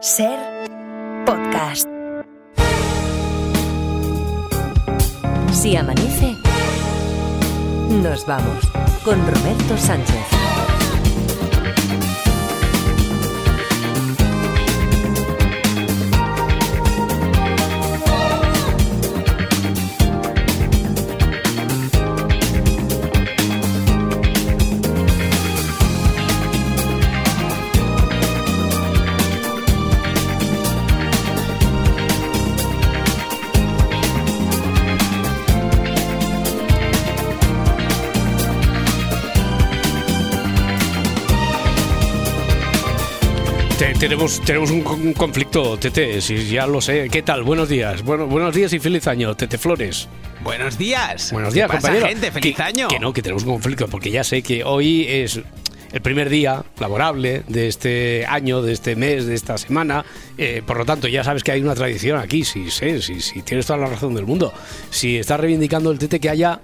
Ser podcast. Si amanece, nos vamos con Roberto Sánchez. Tenemos, tenemos un, con- un conflicto, Tete, si ya lo sé. ¿Qué tal? Buenos días. Bueno, buenos días y feliz año, Tete Flores. Buenos días. Buenos días, ¿Qué pasa, gente? ¡Feliz que, año! Que no, que tenemos un conflicto, porque ya sé que hoy es el primer día laborable de este año, de este mes, de esta semana. Eh, por lo tanto, ya sabes que hay una tradición aquí, sí sé, sí, sí, tienes toda la razón del mundo. Si estás reivindicando el Tete, que haya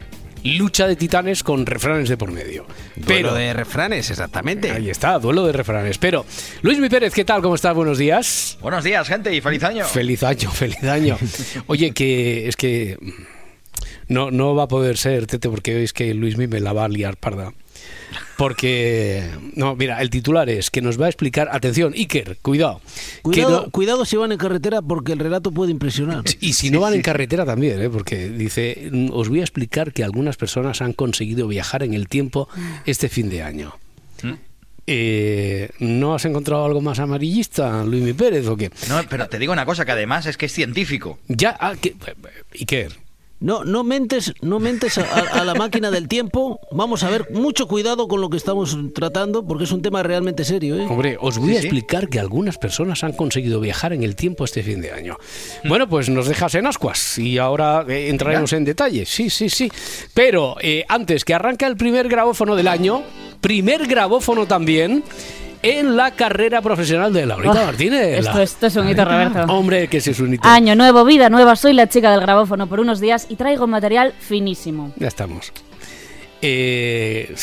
lucha de titanes con refranes de por medio. Duelo de refranes, exactamente. Ahí está, duelo de refranes. Pero, Luis Mi Pérez, ¿qué tal? ¿Cómo estás? Buenos días. Buenos días, gente, y feliz año. Feliz año, feliz año. Oye, que es que no, no va a poder ser, Tete, porque es que Luis me la va a liar parda. Porque, no, mira, el titular es que nos va a explicar, atención, Iker, cuidado. Cuidado, no- cuidado si van en carretera porque el relato puede impresionar. y si no van en carretera también, ¿eh? porque dice, "Mm, os voy a explicar que algunas personas han conseguido viajar en el tiempo este fin de año. Eh, ¿No has encontrado algo más amarillista, Luis Mi Pérez, o qué? No, pero te digo una cosa, que además es que es científico. Ya, ah, que, Iker, No, no mentes, no mentes a, a- la máquina del tiempo. Vamos a ver mucho cuidado con lo que estamos tratando porque es un tema realmente serio. ¿eh? Hombre, os voy Sí, a sí. explicar que algunas personas han conseguido viajar en el tiempo este fin de año. Bueno, pues nos dejas en ascuas y ahora eh, entraremos en detalles. Sí, sí, sí. Pero eh, antes que arranca el primer grabófono del año, primer grabófono también en la carrera profesional de Laurita Oh, Martínez. Esto, La- esto es un hito, Roberto. Hombre, que ese es un hito. Año nuevo, vida nueva. Soy la chica del grabófono por unos días y traigo material finísimo. Ya estamos. Eh,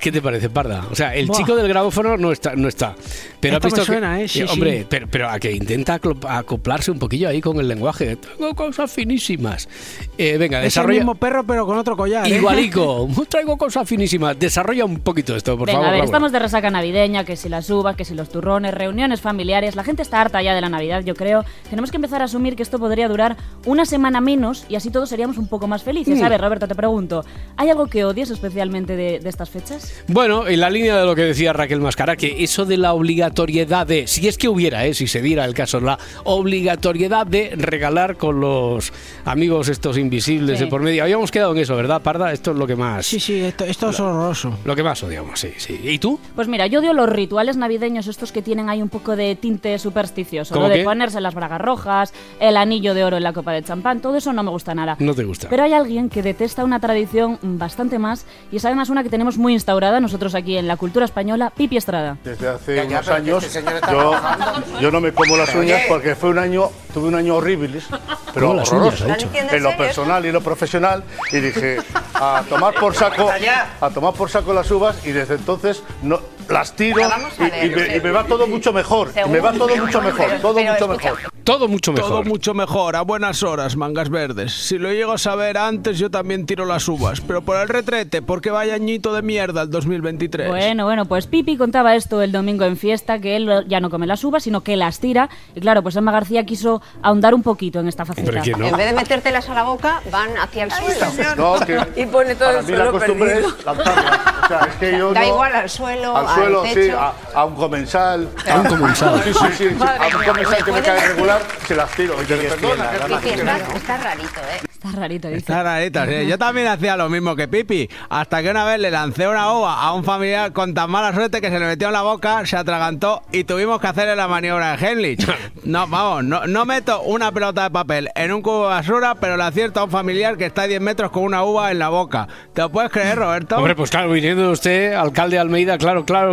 ¿Qué te parece, Parda? O sea, el Buah. chico del grabófono no está, no está. Pero Esto has visto me suena, que, ¿eh? Sí, hombre, sí. Pero, pero a que intenta acoplarse un poquillo ahí con el lenguaje. Tengo cosas finísimas. Eh, venga, Es el desarrolla. mismo perro pero con otro collar. ¿eh? Igualico, traigo cosas finísimas. Desarrolla un poquito esto, por Venga, favor. a ver, Laura. estamos de resaca navideña, que si las uvas, que si los turrones, reuniones familiares. La gente está harta ya de la Navidad, yo creo. Tenemos que empezar a asumir que esto podría durar una semana menos y así todos seríamos un poco más felices. Mm. A ver, Roberto, te pregunto, ¿hay algo que odies especialmente de, de estas fechas? Bueno, en la línea de lo que decía Raquel Mascara, que eso de la obligatoriedad de, si es que hubiera, eh, si se diera el caso, la obligatoriedad de regalar con los amigos estos invisibles Sí. de por medio. Habíamos quedado en eso, ¿verdad, Parda? Esto es lo que más, Sí, sí, esto, esto es horroroso. lo que más odiamos, sí, sí. ¿Y tú? Pues mira, yo odio los rituales navideños estos que tienen ahí un poco de tinte supersticioso. ¿Cómo Lo de qué? ponerse las bragas rojas, el anillo de oro en la copa de champán, todo eso no me gusta nada. No te gusta. Pero hay alguien que detesta una tradición bastante más y es además una que tenemos muy instaurada nosotros aquí en la cultura española, Pipi Estrada. Desde hace unos años yo, yo no me como las uñas porque fue un año, tuve un año horrible, pero ¿Cómo las horroroso, en lo personal y lo profesional y dije a tomar por saco, a tomar por saco las uvas y desde entonces no las tiro y, y me, y me va todo mucho mejor, me va todo mucho mejor, todo mucho mejor. Todo mucho mejor. Todo mucho mejor, a buenas horas, mangas verdes. Si lo llego a saber antes, yo también tiro las uvas. Pero por el retrete, porque vaya añito de mierda el 2023. Bueno, bueno, pues Pipi contaba esto el domingo en fiesta, que él ya no come las uvas, sino que las tira. Y claro, pues Emma García quiso ahondar un poquito en esta faceta. No. En vez de metértelas a la boca, van hacia el suelo. No, que Y pone todo para el mí la suelo costumbre perdido. es lanzarlas. O sea, es que yo Da no- igual al suelo, al al suelo, techo. sí, a, a un comensal. A un comensal. Sí, sí, sí, sí. Madre A un comensal que me ¿me cae regular, se las tiro. Y perdona, Pipi, está, rarito, ¿eh? Está rarito, dice. Está rarito, sí. Yo también hacía lo mismo que Pipi. Hasta que una vez le lancé una uva a un familiar con tan mala suerte que se le metió en la boca, se atragantó y tuvimos que hacerle la maniobra de Henlich. No, vamos, no, no meto una pelota de papel en un cubo de basura, pero le acierto a un familiar que está a 10 metros con una uva en la boca. ¿Te lo puedes creer, Roberto? Hombre, pues claro, viniendo de usted, alcalde de Almeida, claro, claro,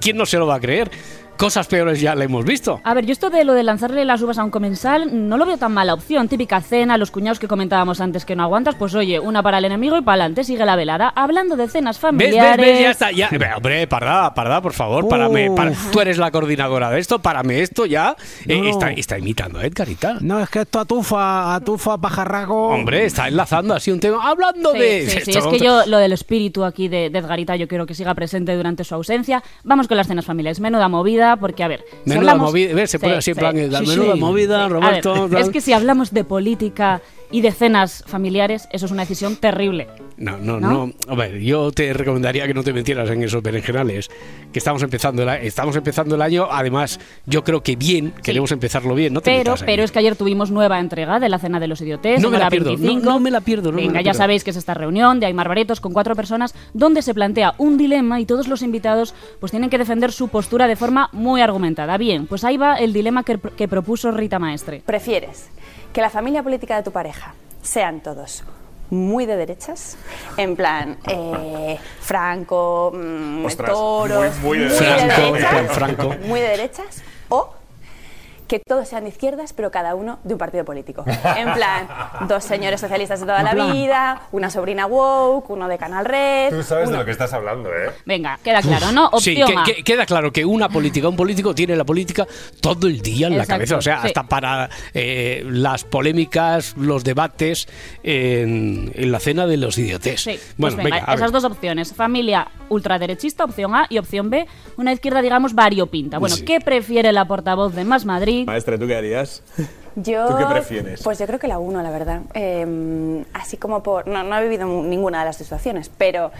¿quién no se lo va a creer? Cosas peores ya le hemos visto. A ver, yo esto de lo de lanzarle las uvas a un comensal no lo veo tan mala opción. Típica cena, los cuñados que comentábamos antes que no aguantas, pues oye, una para el enemigo y para adelante, sigue la velada. Hablando de cenas ¿Ves, familiares... ves, ves? Ya está, ya. Hombre, parda, parda, por favor, párame. para- Tú eres la coordinadora de esto, párame esto ya. Eh, está, está imitando a Edgarita. No, es que esto atufa, atufa, pajarraco. Hombre, está enlazando así un tema. Hablando Sí, de. sí, es que yo lo del espíritu aquí de, de Edgarita yo quiero que siga presente durante su ausencia. Vamos con las cenas familiares. Menuda movida, porque a ver... si Menuda hablamos- movida. Se pone Sí, así en sí. plan. Sí, menuda sí. movida, ver, Roberto. es que si hablamos de política y de cenas familiares, eso es una decisión terrible. No, no, ¿No? no. A ver, yo te recomendaría que no te metieras en esos berenjenales. Que estamos empezando el, estamos empezando el año. Además, yo creo que bien. Queremos empezarlo bien. No te Pero, pero es que ayer tuvimos nueva entrega de la Cena de los Idiotes. No me la pierdo, no- 25. no me la pierdo, no me Venga, la ya pierdo. sabéis que es esta reunión de Aymar Baretos con cuatro personas donde se plantea un dilema y todos los invitados pues tienen que defender su postura de forma muy argumentada. Bien, pues ahí va el dilema que, que propuso Rita Maestre. ¿Prefieres que la familia política de tu pareja sean todos muy de derechas? En plan, eh, Franco, mm, Ostras, Toros, muy- muy de Franco, en derechas, muy de derechas, o que todos sean de izquierdas, pero cada uno de un partido político. En plan, dos señores socialistas de toda la vida, una sobrina woke, uno de Canal Red. Tú sabes de lo que estás hablando, ¿eh? Venga, queda claro, ¿no? Sí, Opción que- A. que- queda claro que una política, un político tiene la política todo el día en la cabeza. O sea, sí. hasta para eh, las polémicas, los debates en, en la cena de los idiotes. Sí, pues bueno, venga, esas dos opciones. Familia ultraderechista, opción A, y opción B, una izquierda, digamos, variopinta. Bueno, Sí. ¿qué prefiere la portavoz de Más Madrid? Maestra, ¿tú qué harías? Yo, ¿Tú qué prefieres? Pues yo creo que la uno, la verdad. Eh, así como por. No, no he vivido ninguna de las situaciones, pero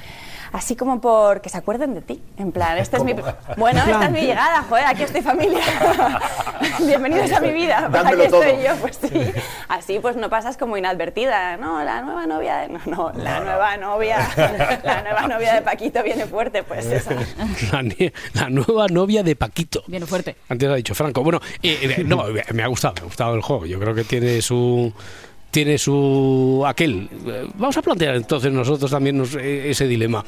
así como por que se acuerden de ti. En plan, esta es mi. Bueno, esta es mi llegada, joder, aquí estoy familia. Bienvenidos a mi vida. Pues aquí estoy todo. yo, pues sí. Así pues no pasas como inadvertida. No, la nueva novia. de- No, no, la nueva novia. La nueva novia de Paquito viene fuerte, pues esa. La, nueva novia de Paquito. Viene fuerte. Antes ha dicho Franco. Bueno, eh, eh, no, me ha gustado, me ha gustado el juego. Yo creo que tiene su tiene su aquel. Vamos a plantear entonces nosotros también nos- eh, ese dilema.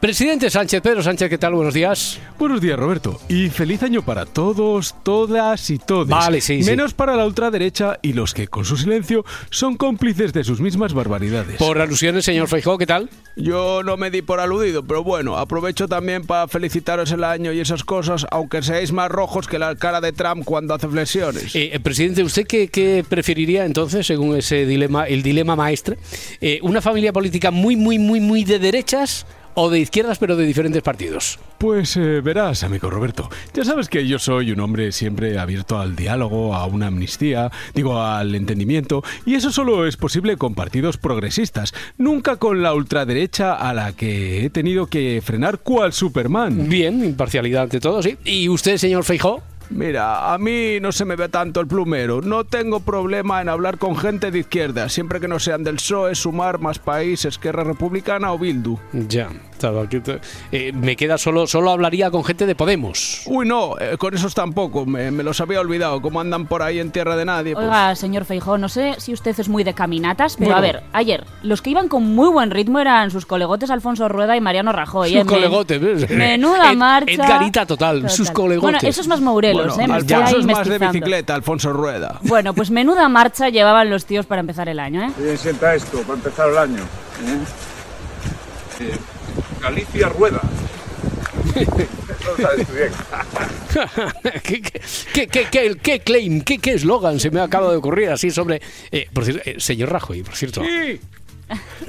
Presidente Sánchez, Pedro Sánchez, ¿qué tal? Buenos días. Buenos días, Roberto. Y feliz año para todos, todas y todos. Vale, sí, sí. Menos para la ultraderecha y los que, con su silencio, son cómplices de sus mismas barbaridades. Por alusiones, señor Feijóo, ¿qué tal? Yo no me di por aludido, pero bueno, aprovecho también para felicitaros el año y esas cosas, aunque seáis más rojos que la cara de Trump cuando hace flexiones. Eh, eh, presidente, ¿usted qué, qué preferiría entonces, según ese dilema, el dilema maestre? Eh, ¿Una familia política muy, muy, muy, muy de derechas o de izquierdas, pero de diferentes partidos? Pues eh, verás, amigo Roberto, ya sabes que yo soy un hombre siempre abierto al diálogo, a una amnistía, digo al entendimiento, y eso solo es posible con partidos progresistas, nunca con la ultraderecha a la que he tenido que frenar cual Superman. Bien, imparcialidad ante todo, sí. ¿Y usted, señor Feijóo? Mira, a mí no se me ve tanto el plumero. No tengo problema en hablar con gente de izquierda, siempre que no sean del PSOE, Sumar, Más País, Esquerra Republicana o Bildu. Ya. Eh, me queda solo, solo hablaría con gente de Podemos. Uy, no, eh, con esos tampoco, me, me los había olvidado, como andan por ahí en tierra de nadie. pues- Oiga, señor Feijó, no sé si usted es muy de caminatas, pero Bueno. a ver, ayer, los que iban con muy buen ritmo eran sus colegotes Alfonso Rueda y Mariano Rajoy. Sus ¿eh? Colegotes. Menuda marcha. Edgarita total, sus colegotes. Bueno, eso es más Mourelos, Bueno, ¿eh? Me estoy Alfonso ahí es más de bicicleta, Alfonso Rueda. Bueno, pues menuda marcha llevaban los tíos para empezar el año, ¿eh? Bien sienta esto para empezar el año. ¿eh? Galicia Rueda. Lo sabes tú bien. ¿Qué, qué, qué, qué, claim, qué qué eslogan se me acaba de ocurrir así sobre... eh, por cierto, eh, señor Rajoy, por cierto. Sí.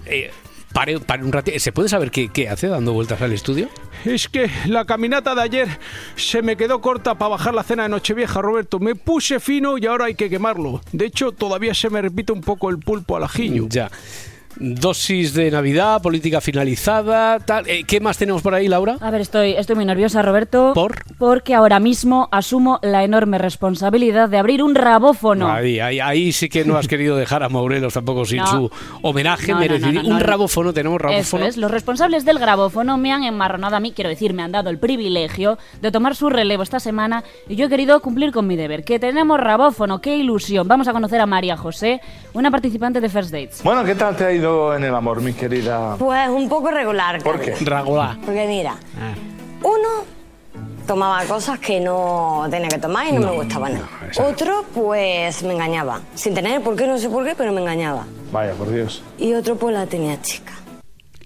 eh, pare, pare un ratito. ¿Se puede saber qué, qué hace dando vueltas al estudio? Es que la caminata de ayer se me quedó corta para bajar la cena de Nochevieja, Roberto. Me puse fino y ahora hay que quemarlo. De hecho, todavía se me repite un poco el pulpo al ajillo. Ya. Dosis de Navidad, política finalizada, tal. Eh, ¿Qué más tenemos por ahí, Laura? A ver, estoy, estoy muy nerviosa, Roberto. ¿Por? Porque ahora mismo asumo la enorme responsabilidad de abrir un rabófono. Ahí, ahí, ahí sí que no has querido dejar a Maurelos tampoco sin No. su homenaje No, no, merecido. no, no, un no. rabófono, tenemos Eso rabófono. es, los responsables del grabófono me han enmarronado a mí, quiero decir, me han dado el privilegio de tomar su relevo esta semana y yo he querido cumplir con mi deber. Que tenemos rabófono, qué ilusión. Vamos a conocer a María José, una participante de First Dates. Bueno, ¿qué tal te ha ido en el amor, mi querida? Pues un poco regular. ¿Por qué? Ragola. Porque mira, uno tomaba cosas que no tenía que tomar y no, me gustaba nada. Otro, pues me engañaba. Sin tener por qué, no sé por qué, pero me engañaba. Vaya, por Dios. Y otro, pues la tenía chica.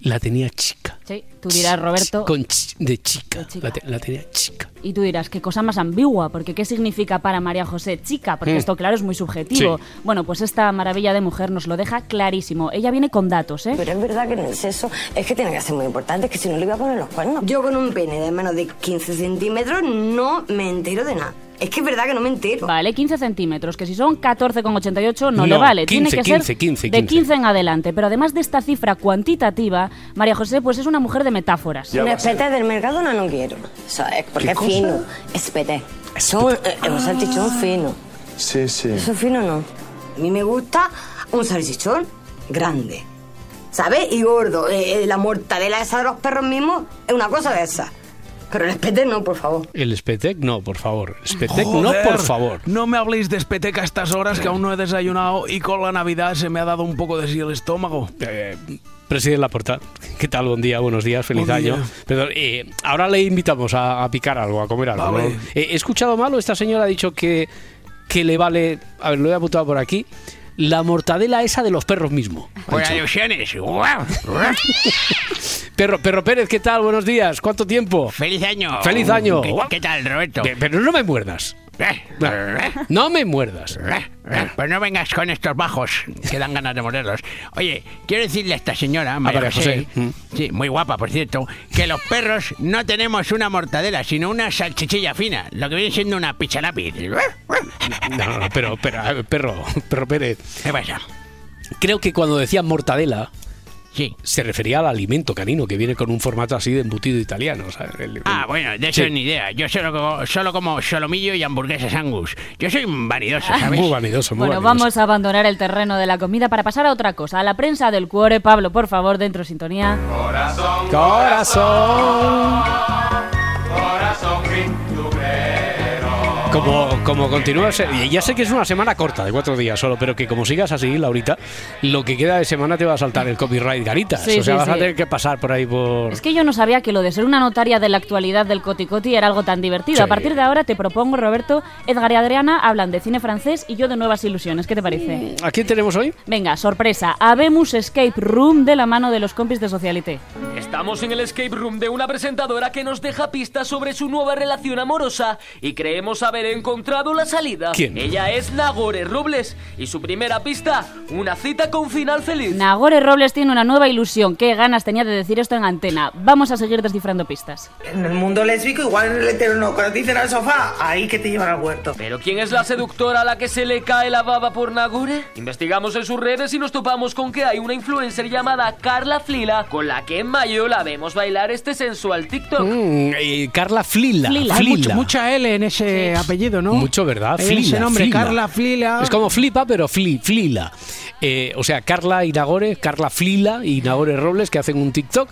La tenía chica. Sí, tú dirás, Roberto. Con ch- de chica. chica. La, te- la tenía chica. Y tú dirás, qué cosa más ambigua, porque ¿qué significa para María José chica? Porque Mm. esto, claro, es muy subjetivo. Sí. Bueno, pues esta maravilla de mujer nos lo deja clarísimo. Ella viene con datos, ¿eh? Pero es verdad que en el sexo es que tiene que ser muy importante, es que si no le iba a poner los cuernos. Yo con un pene de menos de 15 centímetros no me entero de nada. Es que es verdad que no me entero. Vale, 15 centímetros, que si son 14,88 no, No, le vale. 15, Tiene que 15, ser 15, de 15. 15 en adelante. Pero además de esta cifra cuantitativa, María José pues es una mujer de metáforas. un espete del mercado no, no quiero. O sea, es porque ¿Qué es cosa? fino. Espete. Son eh, un salchichón fino. Sí, sí. Eso fino no. A mí me gusta un salchichón grande. ¿Sabes? Y gordo. Eh, eh, la mortadela esa de los perros mismos es una cosa de esa. Pero el espete no, por favor. El Spetec, no, por favor. Spetec, no, por favor. No me habléis de espeteca a estas horas que aún no he desayunado y con la Navidad se me ha dado un poco de sí el estómago. Eh, Presidente Laporta, ¿qué tal? Buen día, buenos días, feliz Buen año. día. Perdón, eh, ahora le invitamos a, a picar algo, a comer algo. Vale. ¿no? Eh, ¿He escuchado mal o esta señora ha dicho que, que le vale, a ver, lo he apuntado por aquí, la mortadela esa de los perros mismo? Ilusiones. Perro, Perro Pérez, ¿qué tal? Buenos días, ¿cuánto tiempo? ¡Feliz año! ¡Feliz año! ¿Qué, qué tal, Roberto? Pe- Pero no me muerdas. No me muerdas. Pues no vengas con estos bajos, que dan ganas de morderlos. Oye, quiero decirle a esta señora, María, María José, José. Mm. sí, muy guapa, por cierto, que los perros no tenemos una mortadela, sino una salchichilla fina, lo que viene siendo una picha lápiz. No, no, pero, pero, perro, perro Pérez. ¿Qué pasa? Creo que cuando decía mortadela, Sí. se refería al alimento canino que viene con un formato así de embutido italiano. o sea, el- Ah, bueno, de eso Sí. ni idea. Yo solo, como- solo como solomillo y hamburguesas angus. Yo soy un vanidoso, ¿sabes? Muy vanidoso, muy Bueno, vanidoso. vamos a abandonar el terreno de la comida para pasar a otra cosa. A la prensa del cuore, Pablo, por favor, dentro sintonía. Corazón. Como, como continúas, y ya sé que es una semana corta, de cuatro días solo, pero que como sigas así, Laurita, lo que queda de semana te va a saltar el copyright ganitas. Sí, o sea, sí, vas a tener que pasar por ahí por... Es que yo no sabía que lo de ser una notaria de la actualidad del Coticoti era algo tan divertido. Sí. A partir de ahora te propongo, Roberto, Edgar y Adriana hablan de cine francés y yo de nuevas ilusiones. ¿Qué te parece? ¿A quién tenemos hoy? Venga, sorpresa. Habemos Escape Room de la mano de los compis de Socialité. Estamos en el escape room de una presentadora que nos deja pistas sobre su nueva relación amorosa y creemos haber encontrado la salida. ¿Quién? Ella es Nagore Robles y su primera pista, una cita con final feliz. Nagore Robles tiene una nueva ilusión. Qué ganas tenía de decir esto en antena. Vamos a seguir descifrando pistas. En el mundo lésbico, igual en el hetero no. Cuando te dicen al sofá, ahí que te llevan al huerto. ¿Pero quién es la seductora a la que se le cae la baba por Nagore? Investigamos en sus redes y nos topamos con que hay una influencer llamada Carla Flila con la que en mayo la vemos bailar este sensual TikTok. Mm, eh, Carla Flila. Flila. Hay Flila. mucho- mucha L en ese apellido, ¿no? Mucho, ¿verdad? Ese Flila. nombre, Flila. Carla Flila. Es como flipa, pero fli, flila. Eh, o sea, Carla y Nagore, Carla Flila y Nagore Robles que hacen un TikTok.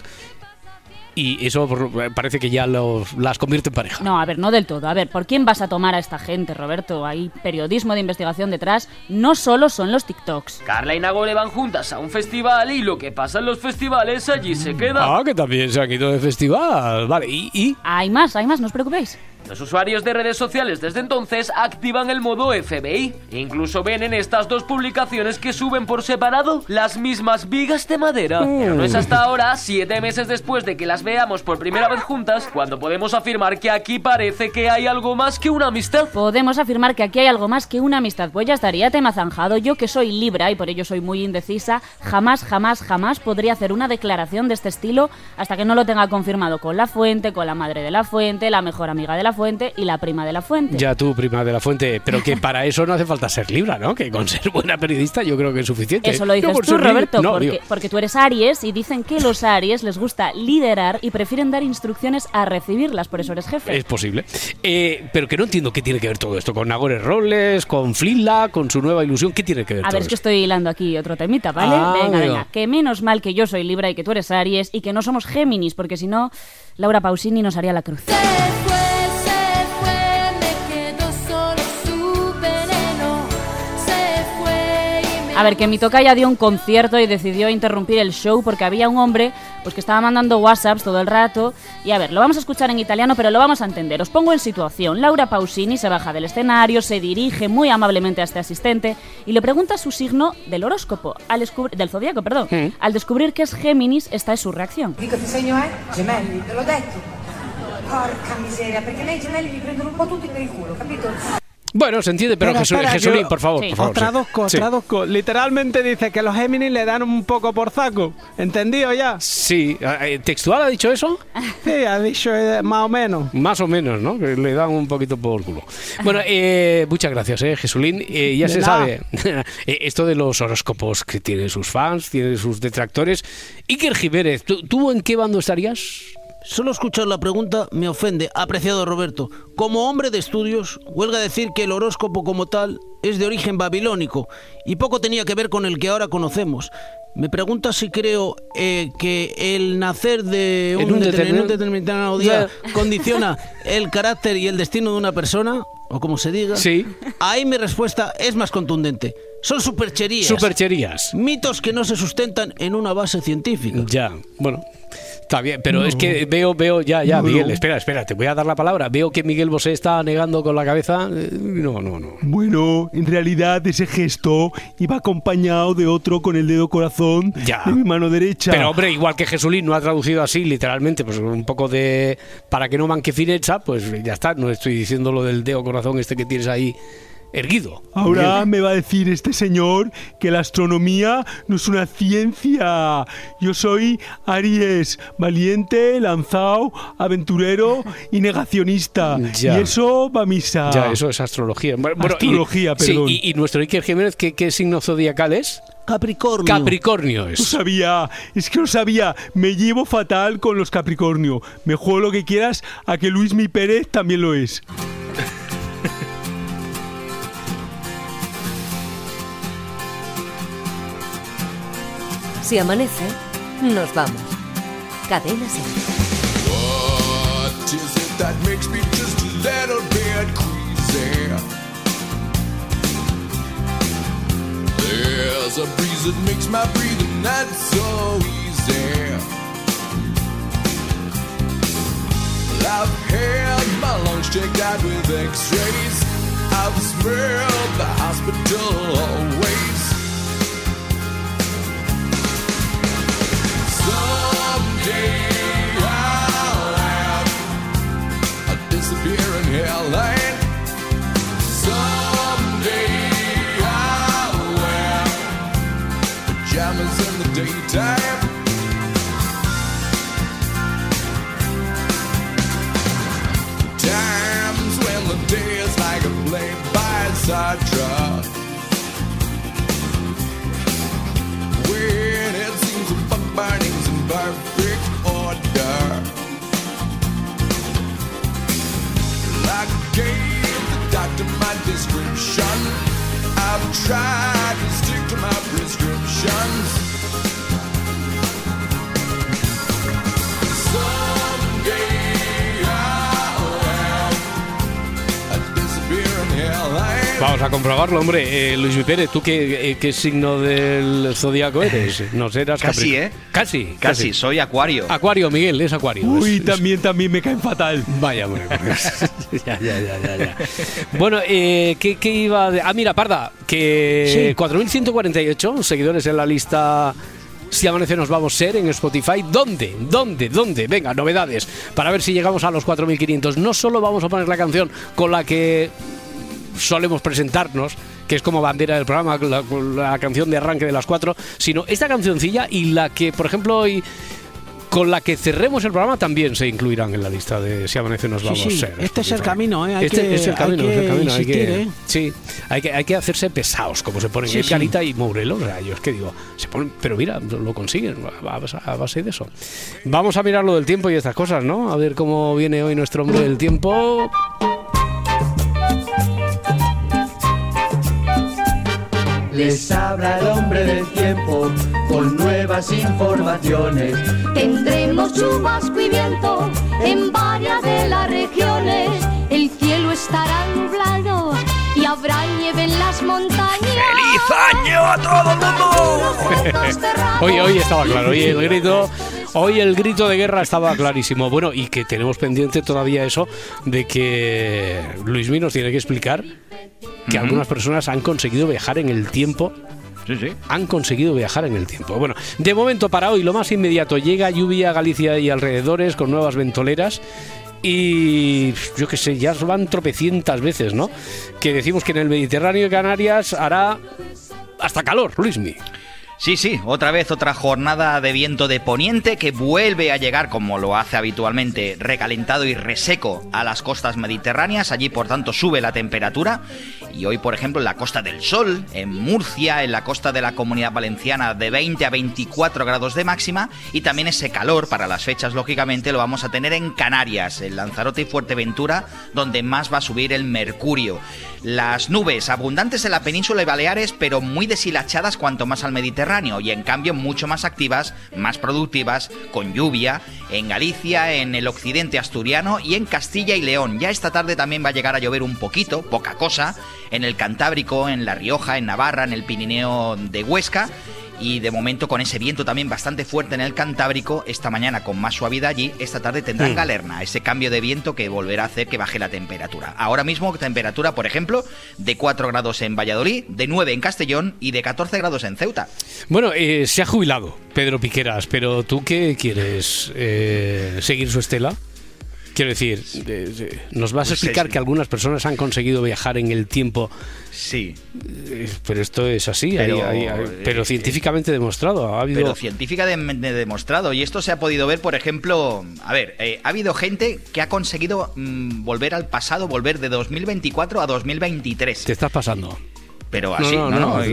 Y eso parece que ya los, las convierte en pareja. No, a ver, no del todo. A ver, ¿por quién vas a tomar a esta gente, Roberto? Hay periodismo de investigación detrás. No solo son los TikToks. Carla y Nagore van juntas a un festival y lo que pasa en los festivales allí se queda. Ah, que también se han ido de festival. Vale, y, y Hay más, hay más, no os preocupéis. Los usuarios de redes sociales desde entonces activan el modo FBI. Incluso ven en estas dos publicaciones que suben por separado las mismas vigas de madera. Pero no es hasta ahora, siete meses después de que las veamos por primera vez juntas, cuando podemos afirmar que aquí parece que hay algo más que una amistad. Podemos afirmar que aquí hay algo más que una amistad. Pues ya estaría tema zanjado. Yo que soy Libra y por ello soy muy indecisa, jamás, jamás, jamás podría hacer una declaración de este estilo hasta que no lo tenga confirmado con la fuente, con la madre de la fuente, la mejor amiga de la fuente y la prima de la fuente. ya tú, prima de la fuente. Pero que para eso no hace falta ser libra, ¿no? Que con ser buena periodista yo creo que es suficiente. Eso lo dices por tú, Roberto, No, porque, porque tú eres Aries y dicen que los Aries les gusta liderar y prefieren dar instrucciones a recibirlas, por eso eres jefe. Es posible. Eh, pero que no entiendo qué tiene que ver todo esto. Con Nagore Robles, con Flila, con su nueva ilusión. ¿Qué tiene que ver A todo ver, es que esto? estoy hilando aquí otro temita, ¿vale? Ah, venga, venga. Que menos mal que yo soy Libra y que tú eres Aries y que no somos Géminis, porque si no, Laura Pausini nos haría la cruz. A ver, que mi tocaya dio un concierto y decidió interrumpir el show porque había un hombre pues que estaba mandando WhatsApps todo el rato. Y a ver, lo vamos a escuchar en italiano, pero lo vamos a entender. Os pongo en situación. Laura Pausini se baja del escenario, se dirige muy amablemente a este asistente y le pregunta su signo del horóscopo, al descubrir, del zodiaco, perdón. Al descubrir que es Géminis, esta es su reacción. Dico che segno è? Gemelli, te l'ho detto. Porca miseria, lei i gemelli mi prendono un po' tutti per il culo, capito? Bueno, se entiende, pero Espera, Jesús- espera, Jesulín, yo- por favor, por favor. Traduzco, sí. traduzco. Literalmente dice que los Géminis le dan un poco por saco. ¿Entendido ya? Sí, eh, ¿textual ha dicho eso? Sí, ha dicho eh, más o menos. Más o menos, ¿no? Que le dan un poquito por culo. Bueno, eh, muchas gracias, eh, Jesulín. Eh, ya De se nada. sabe esto de los horóscopos que tienen sus fans, tienen sus detractores. Iker Jiménez, ¿tú, tú en qué bando estarías? Solo escuchar la pregunta me ofende, apreciado Roberto. Como hombre de estudios, huelga decir que el horóscopo como tal es de origen babilónico y poco tenía que ver con el que ahora conocemos. Me pregunta si creo eh, que el nacer de un determinado día condiciona el carácter y el destino de una persona, o como se diga. Sí. Ahí mi respuesta es más contundente. Son supercherías. Supercherías. Mitos que no se sustentan en una base científica. Ya, bueno. Está bien, pero es que veo, veo, ya, ya, No. Miguel, espera, espera, te voy a dar la palabra. Veo que Miguel Bosé está negando con la cabeza. Eh, No, no, no. Bueno, en realidad ese gesto iba acompañado de otro con el dedo corazón Ya. de mi mano derecha. Pero hombre, igual que Jesulín no ha traducido así, literalmente, pues un poco de para que no manque fineza, pues ya está, no estoy diciendo lo del dedo corazón este que tienes ahí erguido. Ahora me va a decir este señor que la astronomía no es una ciencia. Yo soy Aries, valiente, lanzado, aventurero y negacionista. Ya. Y eso va a misa. Ya, eso es astrología. Bueno, bueno, y- Astrología, sí, perdón. y, y nuestro Iker Jiménez, ¿qué, qué signo zodiacal es? Capricornio. Capricornio Lo es. sabía, es que lo sabía. Me llevo fatal con los Capricornio. Me juego lo que quieras a que Luis Mi Pérez también lo es. Si amanece, nos vamos. Cadena Ser. There's a breeze that makes my breathing not so easy. I've had my lungs checked out with x-rays. I've smelled the hospital always. Times when the day is like a blade by side truck. Description. I've tried to stick to my prescriptions. Vamos a comprobarlo, hombre. Eh, Luis Mi Pérez, ¿tú qué, eh, qué signo del zodiaco eres? No serás Casi, ¿eh? Casi, Casi, soy acuario. Acuario, Miguel, es acuario. Uy, Es- es- también, también me caen fatal. Vaya, hombre. ya, ya, ya, ya, ya. Bueno, eh, ¿qué, qué iba de... Ah, mira, Parda, que 4.148 seguidores en la lista... Si amanece nos vamos a ser en Spotify. ¿Dónde? ¿Dónde? ¿Dónde? Venga, novedades. Para ver si llegamos a los 4.500. No solo vamos a poner la canción con la que solemos presentarnos, que es como bandera del programa, la, la canción de arranque de las cuatro, sino esta cancioncilla y la que, por ejemplo, hoy con la que cerremos el programa también se incluirán en la lista de Si amanece nos Sí, vamos sí, a ser. este es el camino, ¿eh? Hay este que- es el hay camino, que es el camino. Hay insistir, que, ¿eh? Sí, hay que, hay que hacerse pesados, como se ponen Sí, Edgarita y Mourelo. O sea, yo es que digo, se ponen, pero mira, lo, consiguen a base de eso. Vamos a mirar lo del tiempo y estas cosas, ¿no? A ver cómo viene hoy nuestro hombre del tiempo. Les habla el hombre del tiempo con nuevas informaciones. Tendremos chubasco y viento en varias de las regiones. El cielo estará nublado y habrá nieve en las montañas. ¡Feliz año! a todo el mundo! Hoy, hoy estaba claro, hoy el grito, hoy el grito de guerra estaba clarísimo. Bueno, y que tenemos pendiente todavía eso de que Luis nos tiene que explicar que algunas personas han conseguido viajar en el tiempo. Sí, sí. Han conseguido viajar en el tiempo. Bueno, de momento para hoy lo más inmediato llega lluvia a Galicia y alrededores con nuevas ventoleras. Y yo qué sé, ya van tropecientas veces, ¿no? Que decimos que en el Mediterráneo de Canarias hará hasta calor, Luismi. Sí, sí, otra vez otra jornada de viento de poniente que vuelve a llegar, como lo hace habitualmente, recalentado y reseco a las costas mediterráneas. Allí, por tanto, sube la temperatura. Y hoy, por ejemplo, en la Costa del Sol, en Murcia, en la costa de la Comunidad Valenciana, de 20 a 24 grados de máxima. Y también ese calor, para las fechas, lógicamente, lo vamos a tener en Canarias, en Lanzarote y Fuerteventura, donde más va a subir el mercurio. Las nubes abundantes en la península y Baleares, pero muy deshilachadas cuanto más al Mediterráneo y en cambio mucho más activas, más productivas, con lluvia en Galicia, en el occidente asturiano y en Castilla y León. Ya esta tarde también va a llegar a llover un poquito, poca cosa, en el Cantábrico, en La Rioja, en Navarra, en el Pirineo de Huesca. Y de momento con ese viento también bastante fuerte en el Cantábrico, esta mañana con más suavidad allí, esta tarde tendrán Mm. galerna, ese cambio de viento que volverá a hacer que baje la temperatura. Ahora mismo temperatura, por ejemplo, de 4 grados en Valladolid, de 9 en Castellón y de 14 grados en Ceuta. Bueno, eh, se ha jubilado Pedro Piqueras, pero ¿tú qué quieres? Eh, ¿Seguir su estela? Quiero decir, eh, eh, ¿nos vas a explicar que algunas personas han conseguido viajar en el tiempo? Sí. Eh, Pero esto es así, Pero, hay- hay- hay- eh, pero científicamente demostrado. Ha habido... Pero científica de, de- demostrado. Y esto se ha podido ver, por ejemplo, a ver, eh, ha habido gente que ha conseguido mm, volver al pasado, volver de 2024 a 2023. Te estás pasando. Pero así, no, no, no,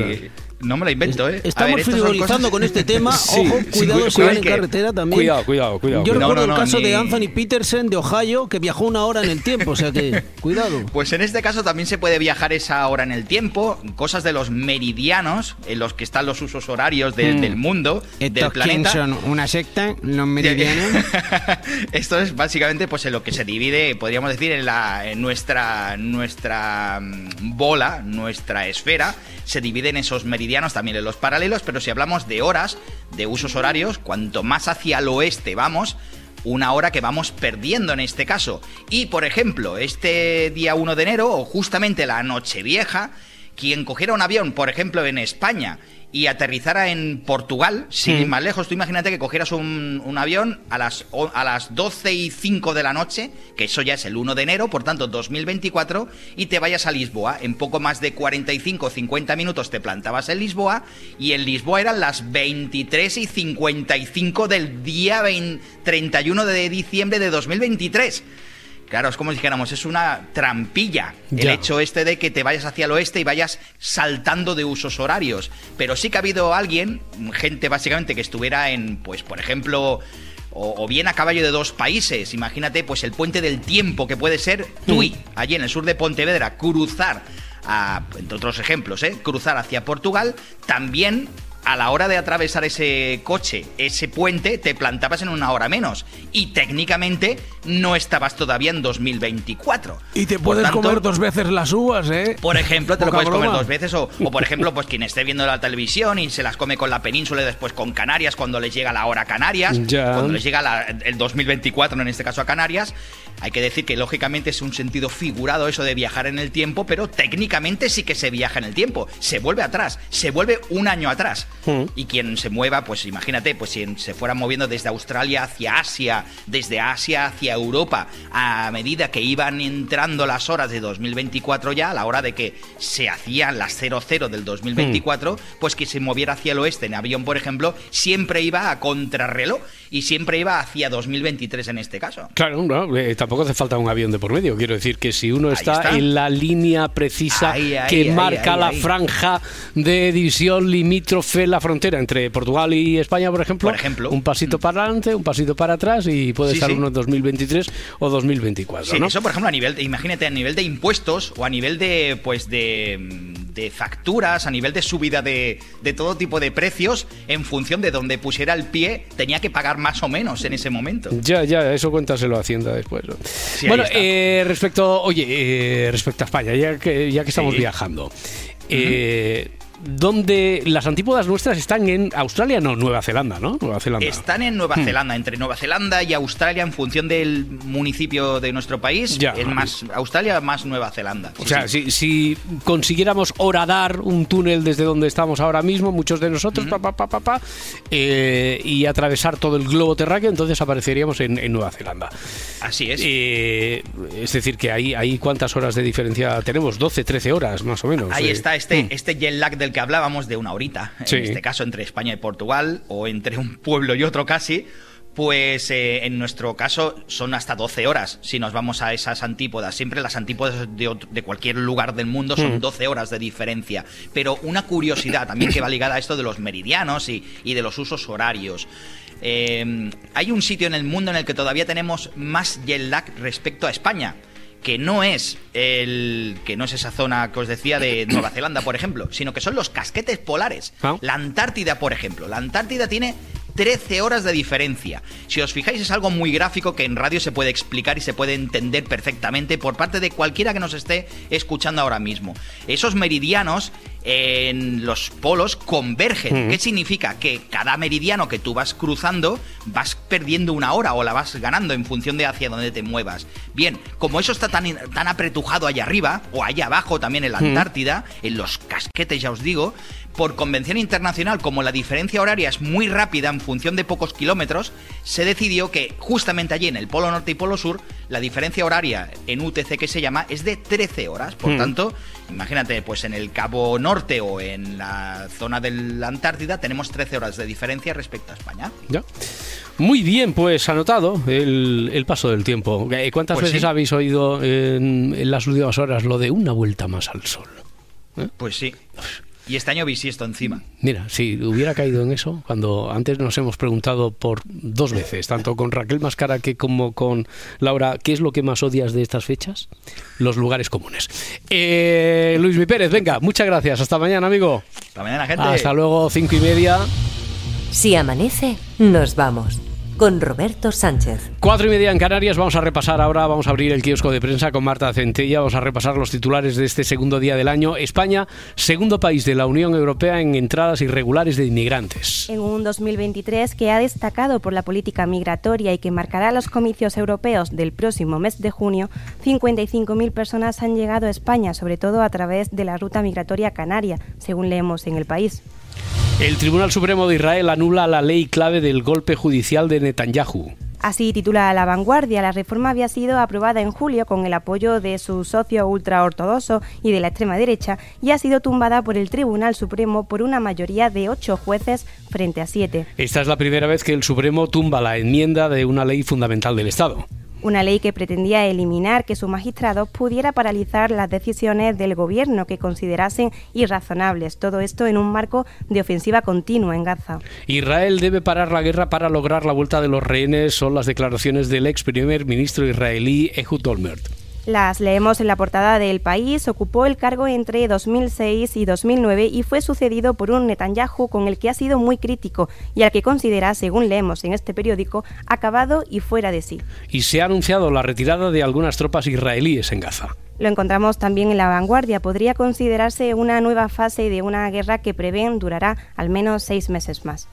no me la invento, ¿eh? Estamos ver, frivolizando cosas- con este tema. Sí, Ojo, sí, cuidado cu- si van en que- carretera también. Cuidado, cuidado, cuidado. Yo recuerdo No, el caso ni- de Anthony Peterson de Ohio que viajó una hora en el tiempo, o sea que cuidado. Pues en este caso también se puede viajar esa hora en el tiempo, cosas de los meridianos, en los que están los usos horarios de- Mm. del mundo, del ¿Estos quién planeta. son? ¿Una secta? ¿Los meridianos? Esto es básicamente pues en lo que se divide, podríamos decir, en, la, en nuestra, nuestra mm, bola, nuestra esfera, se divide en esos meridianos, también en los paralelos, pero si hablamos de horas, de usos horarios, cuanto más hacia el oeste vamos, una hora que vamos perdiendo en este caso. Y por ejemplo, este día 1 de enero, o justamente la noche vieja, quien cogiera un avión, por ejemplo, en España y aterrizara en Portugal, sin ir más lejos, tú imagínate que cogieras un, un avión a las, a las 12 y 5 de la noche, que eso ya es el 1 de enero, por tanto 2024, y te vayas a Lisboa. En poco más de 45 o 50 minutos te plantabas en Lisboa, y en Lisboa eran las 23 y 55 del día 20 31 de diciembre de 2023. Claro, es como si dijéramos, es una trampilla el hecho este de que te vayas hacia el oeste y vayas saltando de usos horarios. Pero sí que ha habido alguien, gente básicamente que estuviera en, pues, por ejemplo, o, o bien a caballo de dos países. Imagínate, pues, el puente del tiempo que puede ser Tui, allí en el sur de Pontevedra, cruzar, a, entre otros ejemplos, ¿eh? cruzar hacia Portugal, también a la hora de atravesar ese coche, ese puente, te plantabas en una hora menos. Y técnicamente no estabas todavía en 2024. Y te puedes tanto, comer dos veces las uvas, ¿eh? Por ejemplo, te lo puedes comer dos veces. O, o, por ejemplo, pues quien esté viendo la televisión y se las come con la península y después con Canarias cuando les llega la hora a Canarias. Ya. Cuando les llega la- el 2024, en este caso a Canarias. Hay que decir que lógicamente es un sentido figurado eso de viajar en el tiempo, pero técnicamente sí que se viaja en el tiempo. Se vuelve atrás, se vuelve un año atrás. Y quien se mueva, pues imagínate, pues si se fuera moviendo desde Australia hacia Asia, desde Asia hacia Europa, a medida que iban entrando las horas de 2024 ya, a la hora de que se hacían las 00 del 2024, pues que se moviera hacia el oeste en avión, por ejemplo, siempre iba a contrarreloj y siempre iba hacia 2023 en este caso. Claro, no, eh, tampoco hace falta un avión de por medio. Quiero decir que si uno está, está. en la línea precisa Ahí, ahí, que ahí, marca la franja de división limítrofe, la frontera entre Portugal y España, por ejemplo, Por ejemplo. un pasito para adelante, un pasito para atrás y puede Sí, estar sí. uno en 2023 o 2024, Sí, ¿no? eso por ejemplo a nivel, de- imagínate a nivel de impuestos o a nivel de, pues de, de facturas, a nivel de subida de, de todo tipo de precios, en función de donde pusiera el pie, tenía que pagar más o menos en ese momento. Ya, ya, eso cuéntaselo a Hacienda después. bueno, eh, respecto, oye, eh, respecto a España, ya que, ya que estamos Sí. viajando, eh, donde las antípodas nuestras están en Australia, no, Nueva Zelanda, ¿no? Nueva Zelanda. Están en Nueva Hmm. Zelanda, entre Nueva Zelanda y Australia, en función del municipio de nuestro país. Ya. Es más Australia, más Nueva Zelanda. O sea, sí. si, si consiguiéramos horadar un túnel desde donde estamos ahora mismo, muchos de nosotros, pa, pa, pa, pa, pa, eh, y atravesar todo el globo terráqueo, entonces apareceríamos en, en Nueva Zelanda. Así es. Eh, es decir, que ahí, ahí cuántas horas de diferencia tenemos, 12, 13 horas más o menos. Ahí eh. está este, este jet lag del que hablábamos de una horita. Sí. En este caso entre España y Portugal, o entre un pueblo y otro casi. Pues eh, en nuestro caso son hasta 12 horas si nos vamos a esas antípodas. Siempre las antípodas de, cualquier lugar del mundo son Mm. 12 horas de diferencia. Pero una curiosidad también que va ligada a esto de los meridianos y, y de los usos horarios. Eh, hay un sitio en el mundo en el que todavía tenemos más jet lag respecto a España que no es el que no es esa zona que os decía de Nueva Zelanda, por ejemplo, sino que son los casquetes polares. La Antártida, por ejemplo. La Antártida tiene 13 horas de diferencia. Si os fijáis es algo muy gráfico que en radio se puede explicar y se puede entender perfectamente por parte de cualquiera que nos esté escuchando ahora mismo. Esos meridianos en los polos convergen. Mm. ¿Qué significa? Que cada meridiano que tú vas cruzando vas perdiendo una hora o la vas ganando en función de hacia dónde te muevas. Bien, como eso está tan, tan apretujado allá arriba o allá abajo también en la Mm. Antártida, en los casquetes ya os digo, por convención internacional, como la diferencia horaria es muy rápida en función de pocos kilómetros, se decidió que justamente allí en el Polo Norte y Polo Sur, la diferencia horaria en UTC que se llama es de 13 horas. Por Mm. tanto, imagínate, pues en el Cabo Norte o en la zona de la Antártida tenemos 13 horas de diferencia respecto a España. Ya. Muy bien, pues anotado el, el paso del tiempo. Eh, ¿Cuántas Pues veces sí. habéis oído en, en las últimas horas lo de una vuelta más al sol? Pues sí. Y este año bisiesto encima. Mira, si hubiera caído en eso, cuando antes nos hemos preguntado por dos veces, tanto con Raquel Mascara que como con Laura, ¿qué es lo que más odias de estas fechas? Los lugares comunes. Eh, Luis Mi Pérez, venga, muchas gracias. Hasta mañana, amigo. Hasta mañana, gente. Hasta luego, cinco y media. Si amanece, nos vamos. Con Roberto Sánchez. Cuatro y media en Canarias, vamos a repasar ahora, vamos a abrir el kiosco de prensa con Marta Centella, vamos a repasar los titulares de este segundo día del año. España, segundo país de la Unión Europea en entradas irregulares de inmigrantes. En un 2023 que ha destacado por la política migratoria y que marcará los comicios europeos del próximo mes de junio, 55.000 personas han llegado a España, sobre todo a través de la ruta migratoria canaria, según leemos en el país. El Tribunal Supremo de Israel anula la ley clave del golpe judicial de Netanyahu. Así titula La Vanguardia, la reforma había sido aprobada en julio con el apoyo de su socio ultraortodoxo y de la extrema derecha y ha sido tumbada por el Tribunal Supremo por una mayoría de ocho jueces frente a siete. Esta es la primera vez que el Supremo tumba la enmienda de una ley fundamental del Estado. Una ley que pretendía eliminar que su magistrado pudiera paralizar las decisiones del gobierno que considerasen irrazonables. Todo esto en un marco de ofensiva continua en Gaza. Israel debe parar la guerra para lograr la vuelta de los rehenes, son las declaraciones del ex primer ministro israelí Ehud Olmert. Las leemos en la portada del país. Ocupó el cargo entre 2006 y 2009 y fue sucedido por un Netanyahu con el que ha sido muy crítico y al que considera, según leemos en este periódico, acabado y fuera de sí. Y se ha anunciado la retirada de algunas tropas israelíes en Gaza. Lo encontramos también en la vanguardia. Podría considerarse una nueva fase de una guerra que prevén durará al menos seis meses más.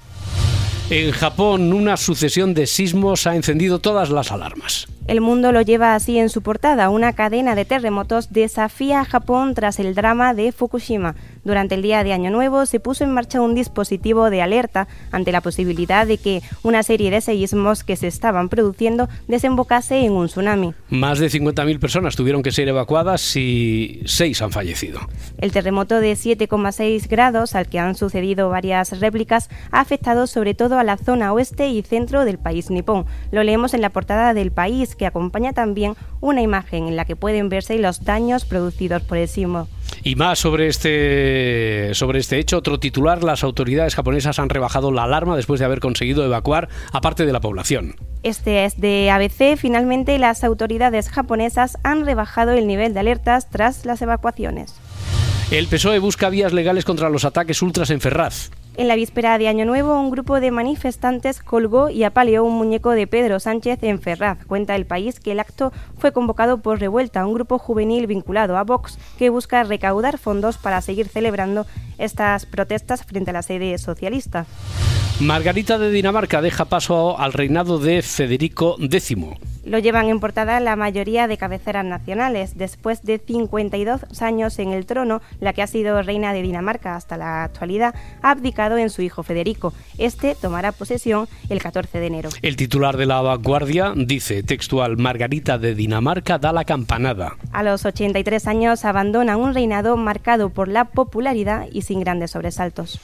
En Japón, una sucesión de sismos ha encendido todas las alarmas. El mundo lo lleva así en su portada. Una cadena de terremotos desafía a Japón tras el drama de Fukushima. Durante el día de Año Nuevo se puso en marcha un dispositivo de alerta ante la posibilidad de que una serie de seísmos que se estaban produciendo desembocase en un tsunami. Más de 50.000 personas tuvieron que ser evacuadas y seis han fallecido. El terremoto de 7,6 grados, al que han sucedido varias réplicas, ha afectado sobre todo a la zona oeste y centro del país nipón. Lo leemos en la portada del país, que acompaña también una imagen en la que pueden verse los daños producidos por el sismo. Y más sobre este, sobre este hecho, otro titular, las autoridades japonesas han rebajado la alarma después de haber conseguido evacuar a parte de la población. Este es de ABC. Finalmente, las autoridades japonesas han rebajado el nivel de alertas tras las evacuaciones. El PSOE busca vías legales contra los ataques ultras en Ferraz. En la víspera de Año Nuevo, un grupo de manifestantes colgó y apaleó un muñeco de Pedro Sánchez en Ferraz. Cuenta el país que el acto fue convocado por Revuelta, un grupo juvenil vinculado a Vox que busca recaudar fondos para seguir celebrando estas protestas frente a la sede socialista. Margarita de Dinamarca deja paso al reinado de Federico X. Lo llevan en portada la mayoría de cabeceras nacionales. Después de 52 años en el trono, la que ha sido reina de Dinamarca hasta la actualidad ha abdicado en su hijo Federico. Este tomará posesión el 14 de enero. El titular de la vanguardia dice textual, Margarita de Dinamarca da la campanada. A los 83 años abandona un reinado marcado por la popularidad y sin grandes sobresaltos.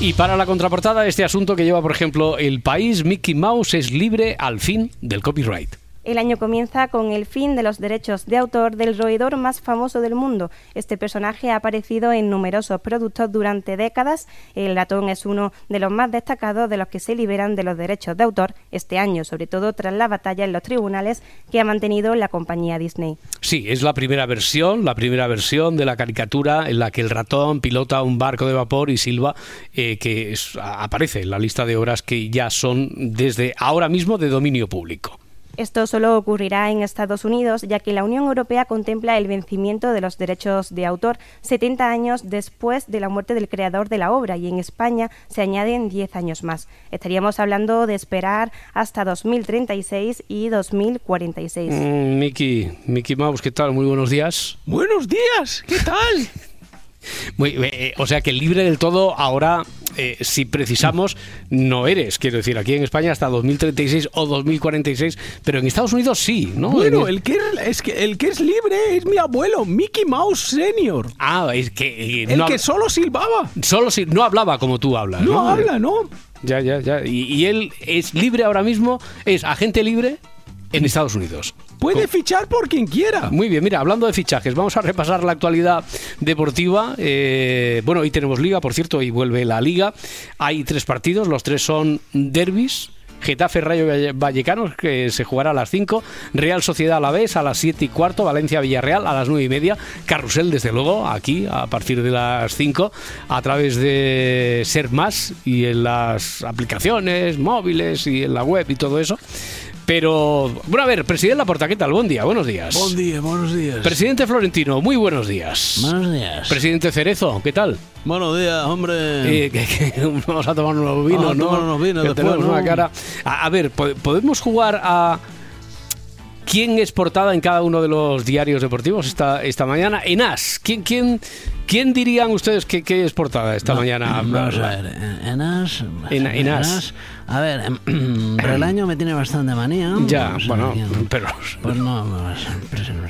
Y para la contraportada, este asunto que lleva, por ejemplo, el país, Mickey Mouse es libre al fin del copyright. El año comienza con el fin de los derechos de autor del roedor más famoso del mundo. Este personaje ha aparecido en numerosos productos durante décadas. El ratón es uno de los más destacados de los que se liberan de los derechos de autor este año, sobre todo tras la batalla en los tribunales que ha mantenido la compañía Disney. Sí, es la primera versión, la primera versión de la caricatura en la que el ratón pilota un barco de vapor y silba, eh, que aparece en la lista de obras que ya son desde ahora mismo de dominio público. Esto solo ocurrirá en Estados Unidos, ya que la Unión Europea contempla el vencimiento de los derechos de autor 70 años después de la muerte del creador de la obra y en España se añaden 10 años más. Estaríamos hablando de esperar hasta 2036 y 2046. Mm, Mickey, Mickey Mouse, ¿qué tal? Muy buenos días. Buenos días, ¿qué tal? Muy- eh, eh, o sea que libre del todo ahora, eh, si precisamos, no eres. Quiero decir, aquí en España hasta 2036 o 2046, pero en Estados Unidos sí, ¿no? Bueno, En- el que, es, que, el que es libre es mi abuelo, Mickey Mouse Senior. Ah, es que... eh, El no que solo silbaba. Solo si no hablaba como tú hablas. No, No, habla, ¿no? Ya, ya, ya. Y, y él es libre ahora mismo, es agente libre en Estados Unidos. Puede fichar por quien quiera. Muy bien, mira, hablando de fichajes, vamos a repasar la actualidad deportiva. Eh, bueno, hoy tenemos liga, por cierto, y vuelve la liga. Hay tres partidos, los tres son derbis. Getafe Rayo Valle- Vallecano, que se jugará a las 5, Real Sociedad a la vez a las 7 y cuarto, Valencia Villarreal a las 9 y media, Carrusel desde luego, aquí a partir de las 5, a través de Ser Más y en las aplicaciones móviles y en la web y todo eso. Pero, bueno, a ver, presidente Laporta, ¿qué tal? Buen día, buenos días. Buen día, buenos días. Presidente Florentino, muy buenos días. Buenos días. Presidente Cerezo, ¿qué tal? Buenos días, hombre. Eh, que- que vamos a tomar unos vinos, Vamos a ¿no? unos vinos Que después, tenemos ¿no? una cara. A, a ver, ¿po- ¿podemos jugar a quién es portada en cada uno de los diarios deportivos esta, esta mañana? En As, ¿quién, quién, quién dirían ustedes que, que es portada esta mañana? Vamos a ver, en- Enas. En- en Enas. As. A ver, em, Relaño me tiene bastante manía. Ya, Vamos a bueno, pero... Pues no, no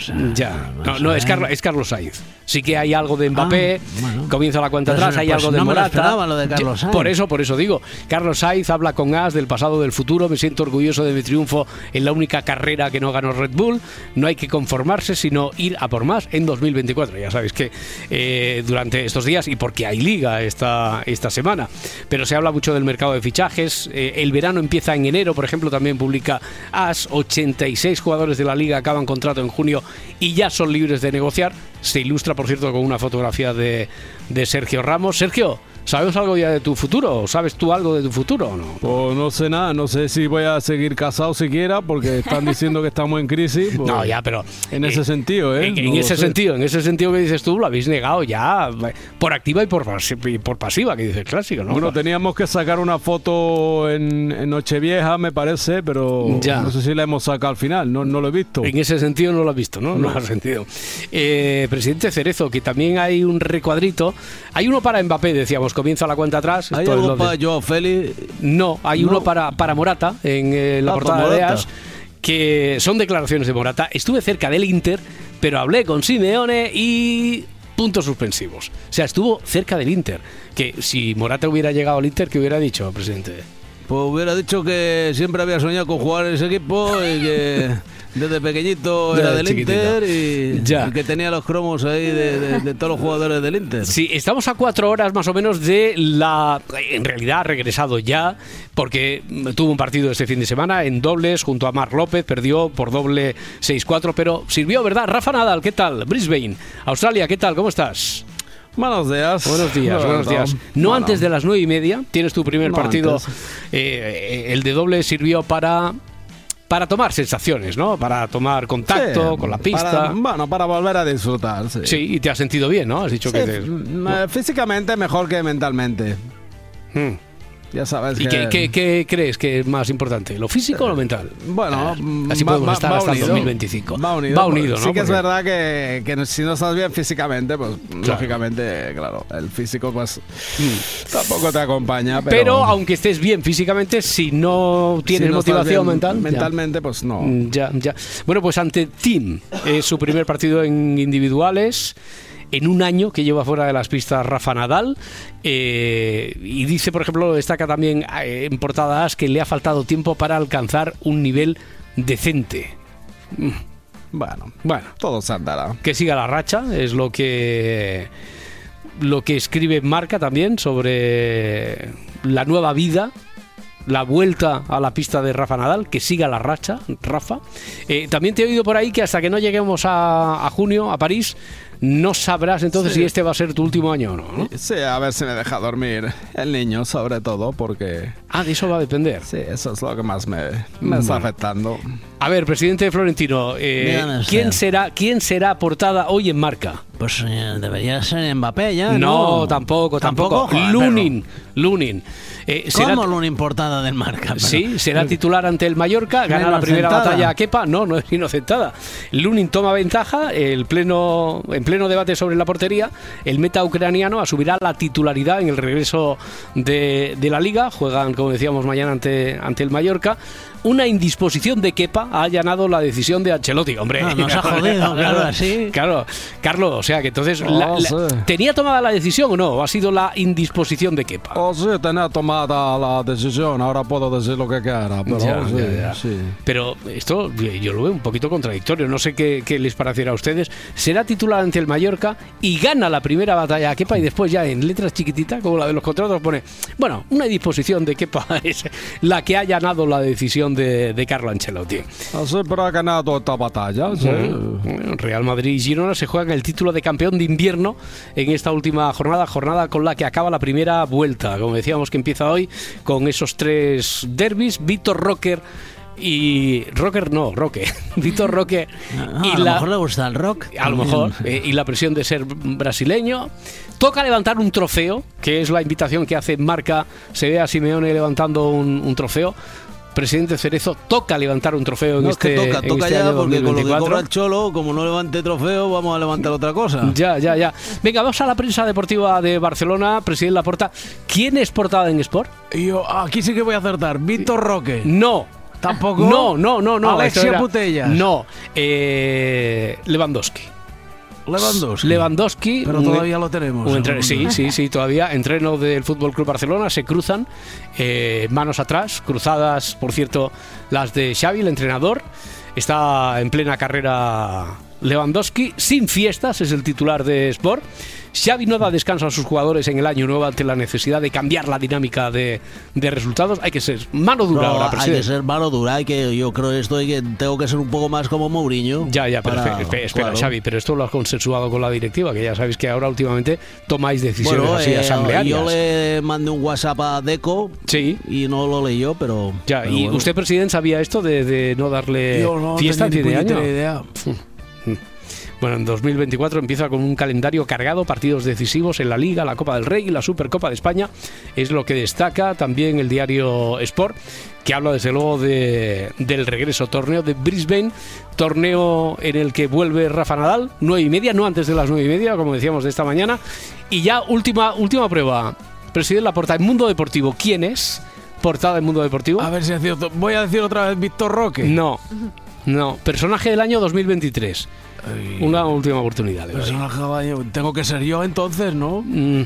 sé. Ya, no, no es, ver. Carlos, es Carlos Sainz. Sí que hay algo de Mbappé, Ah, bueno. comienza la cuenta Pues, atrás, hay pues algo de no me lo Morata. lo de Carlos Sainz. Por eso, por eso digo, Carlos Sainz habla con As del pasado, del futuro, me siento orgulloso de mi triunfo en la única carrera que no ganó Red Bull, no hay que conformarse, sino ir a por más en 2024. Ya sabéis que eh, durante estos días, y porque hay liga esta, esta semana, pero se habla mucho del mercado de fichajes, eh, el verano empieza en enero, por ejemplo, también publica AS, 86 jugadores de la liga acaban contrato en junio y ya son libres de negociar. Se ilustra, por cierto, con una fotografía de, de Sergio Ramos. Sergio, ¿sabemos algo ya de tu futuro? ¿Sabes tú algo de tu futuro o no? Pues no sé nada, no sé si voy a seguir casado siquiera porque están diciendo que estamos en crisis. pues, No, ya, pero En ese sentido, ¿eh? En, en No lo ese sentido, en ese sentido que dices tú, lo habéis negado ya eh, por activa y por, pasi- y por pasiva, que dice el clásico, ¿no? Bueno, teníamos que sacar una foto en, en Nochevieja, me parece, pero Ya. no sé si la hemos sacado al final, no, no lo he visto. En ese sentido no lo has visto, ¿no? No, No. has sentido. Eh, presidente Cerezo, que también hay un recuadrito. Hay uno para Mbappé, decíamos, comienza la cuenta atrás. ¿Hay algo para Joao Félix? No, hay No. uno para, para Morata en eh, la Ah, portada para de. AS, que son declaraciones de Morata. Estuve cerca del Inter, pero hablé con Simeone y puntos suspensivos. O sea, estuvo cerca del Inter. Que si Morata hubiera llegado al Inter, ¿qué hubiera dicho, presidente? Pues hubiera dicho que siempre había soñado con jugar en ese equipo y que desde pequeñito era del chiquitito. Inter y, Ya. y que tenía los cromos ahí de, de- de todos los jugadores del Inter. Sí, estamos a cuatro horas más o menos de la... En realidad ha regresado ya, porque tuvo un partido este fin de semana en dobles junto a Marc López, perdió por doble 6-4, pero sirvió, ¿verdad? Rafa Nadal, ¿qué tal? Brisbane, Australia, ¿qué tal? ¿Cómo estás? Buenos días. Buenos días, buenos Bueno, días. No bueno. antes de las nueve y media, tienes tu primer No partido. eh, eh, el de doble sirvió para para tomar sensaciones, ¿no? Para tomar contacto Sí, con la pista. para- bueno, para volver a disfrutar, sí. Sí, y te has sentido bien, ¿no? Has dicho Sí, que te- mm, eh, físicamente mejor que mentalmente. Mm. Ya sabes ¿Y que... qué, qué- qué crees que es más importante? ¿Lo físico o lo mental? Bueno, Ah, así va- podemos va- estar va hasta unido. 2025. Va unido. Va unido, ¿no? Sí que es verdad que, que si no estás bien físicamente, pues lógicamente, claro, el físico pues tampoco te acompaña. Pero, Mm. Pero, aunque estés bien físicamente, si no tienes si no estás motivación mental. ya. mentalmente, pues no. Mm, Ya, ya. Bueno, pues ante Team, es su primer partido en individuales. En un año que lleva fuera de las pistas Rafa Nadal. eh, y dice, por ejemplo, destaca también eh, en portadas que le ha faltado tiempo para alcanzar un nivel decente. Mm, Bueno, Bueno, todo se andará. que siga la racha, es lo que lo que escribe Marca también sobre la nueva vida, la vuelta a la pista de Rafa Nadal, que siga la racha, Rafa. Eh, también te he oído por ahí que hasta que no lleguemos a, a junio, a París, no sabrás entonces Sí. si este va a ser tu último año o no. ¿no? Sí, a ver si me deja dormir el niño, sobre todo, porque... Ah, de eso va a depender. Sí, eso es lo que más me, me está Bueno. afectando. A ver, presidente Florentino, eh. ¿quién será quién será portada hoy en Marca? Pues eh, debería ser Mbappé ya, No, ¿no? tampoco, tampoco. Lunin, Lunin. Eh, será- ¿Cómo Lunin portada del marca? Pero- Sí, será titular ante el Mallorca, gana la primera batalla a Kepa. No, no es inocentada. Lunin toma ventaja, el pleno, en pleno debate sobre la portería. El meta ucraniano asumirá la titularidad en el regreso de, de la liga. Juegan, como decíamos, mañana ante, ante el Mallorca. Una indisposición de Kepa ha allanado la decisión de Ancelotti, hombre. Nos ha jodido, claro, así. Claro, Carlos, o sea que entonces, Oh, la- la- sí. ¿tenía tomada la decisión o no? ¿O ha sido la indisposición de Kepa? Oh, sí, tenía tomada la decisión, ahora puedo decir lo que quiera, pero Ya, sí, ya, ya. sí. Pero esto eh, yo lo veo un poquito contradictorio. No sé qué, qué les parecerá a ustedes. Será titular ante el Mallorca y gana la primera batalla a Kepa y después ya en letras chiquititas, como la de los contratos, pone, bueno, una disposición de Kepa es la que ha allanado la decisión de, de Carlo Ancelotti. Así, pero ha ganado esta batalla, sí. Bueno, Real Madrid y Girona se juegan el título de campeón de invierno en esta última jornada, jornada con la que acaba la primera vuelta. Como decíamos que empieza hoy con esos tres derbis, Víctor Rocker y Rocker no, Roque, Víctor Roque Ah, y a lo la mejor le gusta el rock. a lo mejor eh, y la presión de ser brasileño. Toca levantar un trofeo, que es la invitación que hace Marca. Se ve a Simeone levantando un, un trofeo. Presidente Cerezo toca levantar un trofeo en No, este es que toca, en toca este ya, año porque con lo que 2024. cobra el cholo, como no levante trofeo, vamos a levantar otra cosa. Ya, ya, ya. Venga, vamos a la prensa deportiva de Barcelona. Presidente Laporta, ¿quién es portada en Sport? Yo aquí sí que voy a acertar. Víctor Roque. No. Tampoco. No, no, no, no. Alexia era- Putellas. No. Eh, Lewandowski. Lewandowski. Lewandowski. Pero un- todavía lo tenemos. entre- sí, sí, sí, todavía. Entreno del Fútbol Club Barcelona. Se cruzan eh, manos atrás, cruzadas, por cierto, las de Xavi, el entrenador. Está en plena carrera Lewandowski, sin fiestas, es el titular de Sport. Xavi no da descanso a sus jugadores en el año nuevo ante la necesidad de cambiar la dinámica de, de resultados. Hay que ser mano dura No, ahora, hay que presidente. ser mano dura, hay que, yo creo esto hay que tengo que ser un poco más como Mourinho. Ya, ya, pero para- espe- espe- espera, claro. Xavi, pero esto lo has consensuado con la directiva, que ya sabéis que ahora últimamente tomáis decisiones Bueno, así eh, asamblearias. yo le mandé un WhatsApp a Deco Sí. y no lo leyó, pero. Ya, pero ¿y bueno. usted, presidente, sabía esto de, de no darle Yo no fiesta en tenía fin de año? idea. Bueno, en 2024 empieza con un calendario cargado, partidos decisivos en la Liga, la Copa del Rey y la Supercopa de España. Es lo que destaca también el diario Sport, que habla desde luego de- del regreso torneo de Brisbane, torneo en el que vuelve Rafa Nadal, nueve y media, no antes de las nueve y media, como decíamos de esta mañana. Y ya última, última prueba. Presidente Laporta, en Mundo Deportivo, ¿quién es? Portada en Mundo Deportivo. A ver si es cierto. Voy a decir otra vez Víctor Roque. No, no. Personaje del año 2023. Una última oportunidad. Personaje del año. Tengo que ser yo entonces, ¿no? Mm,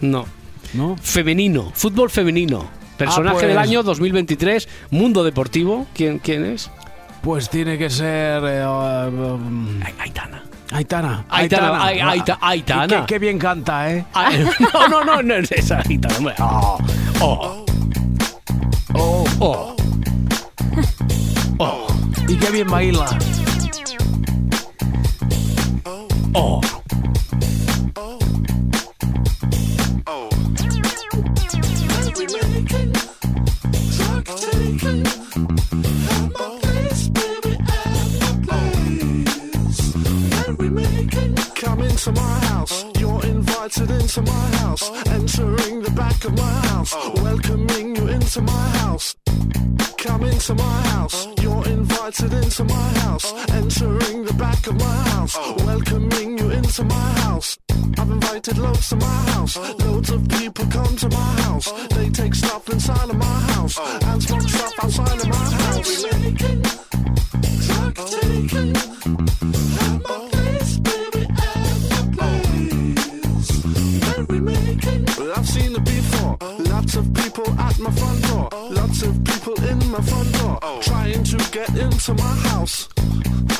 no. ¿No? Femenino, fútbol femenino. Personaje Ah, pues- del año 2023, mundo deportivo. ¿Quién, quién es? Pues tiene que ser. eh, um, Aitana. Aitana. Aitana, Ai- Aita- Y Aitana. Qué, qué bien canta, ¿eh? Ah, no, no, no, no es esa Aitana. hombre. Oh, oh, Oh, oh, oh, y Kevin Maguila. Oh. into my house. Oh. You're invited my house. Oh. Entering the back of my house. Oh. Welcoming you into my house. Come into my house. You're invited into my house. Entering the back of my house. Welcoming you into my house. I've invited loads to my house. Loads of people come to my house. They take stuff inside of my house. And smoke stuff outside of my house. At my place, baby, at my place. Merrymaking. Well, Lots of people at my front door. Lots of people in my front door. Trying to get into my house.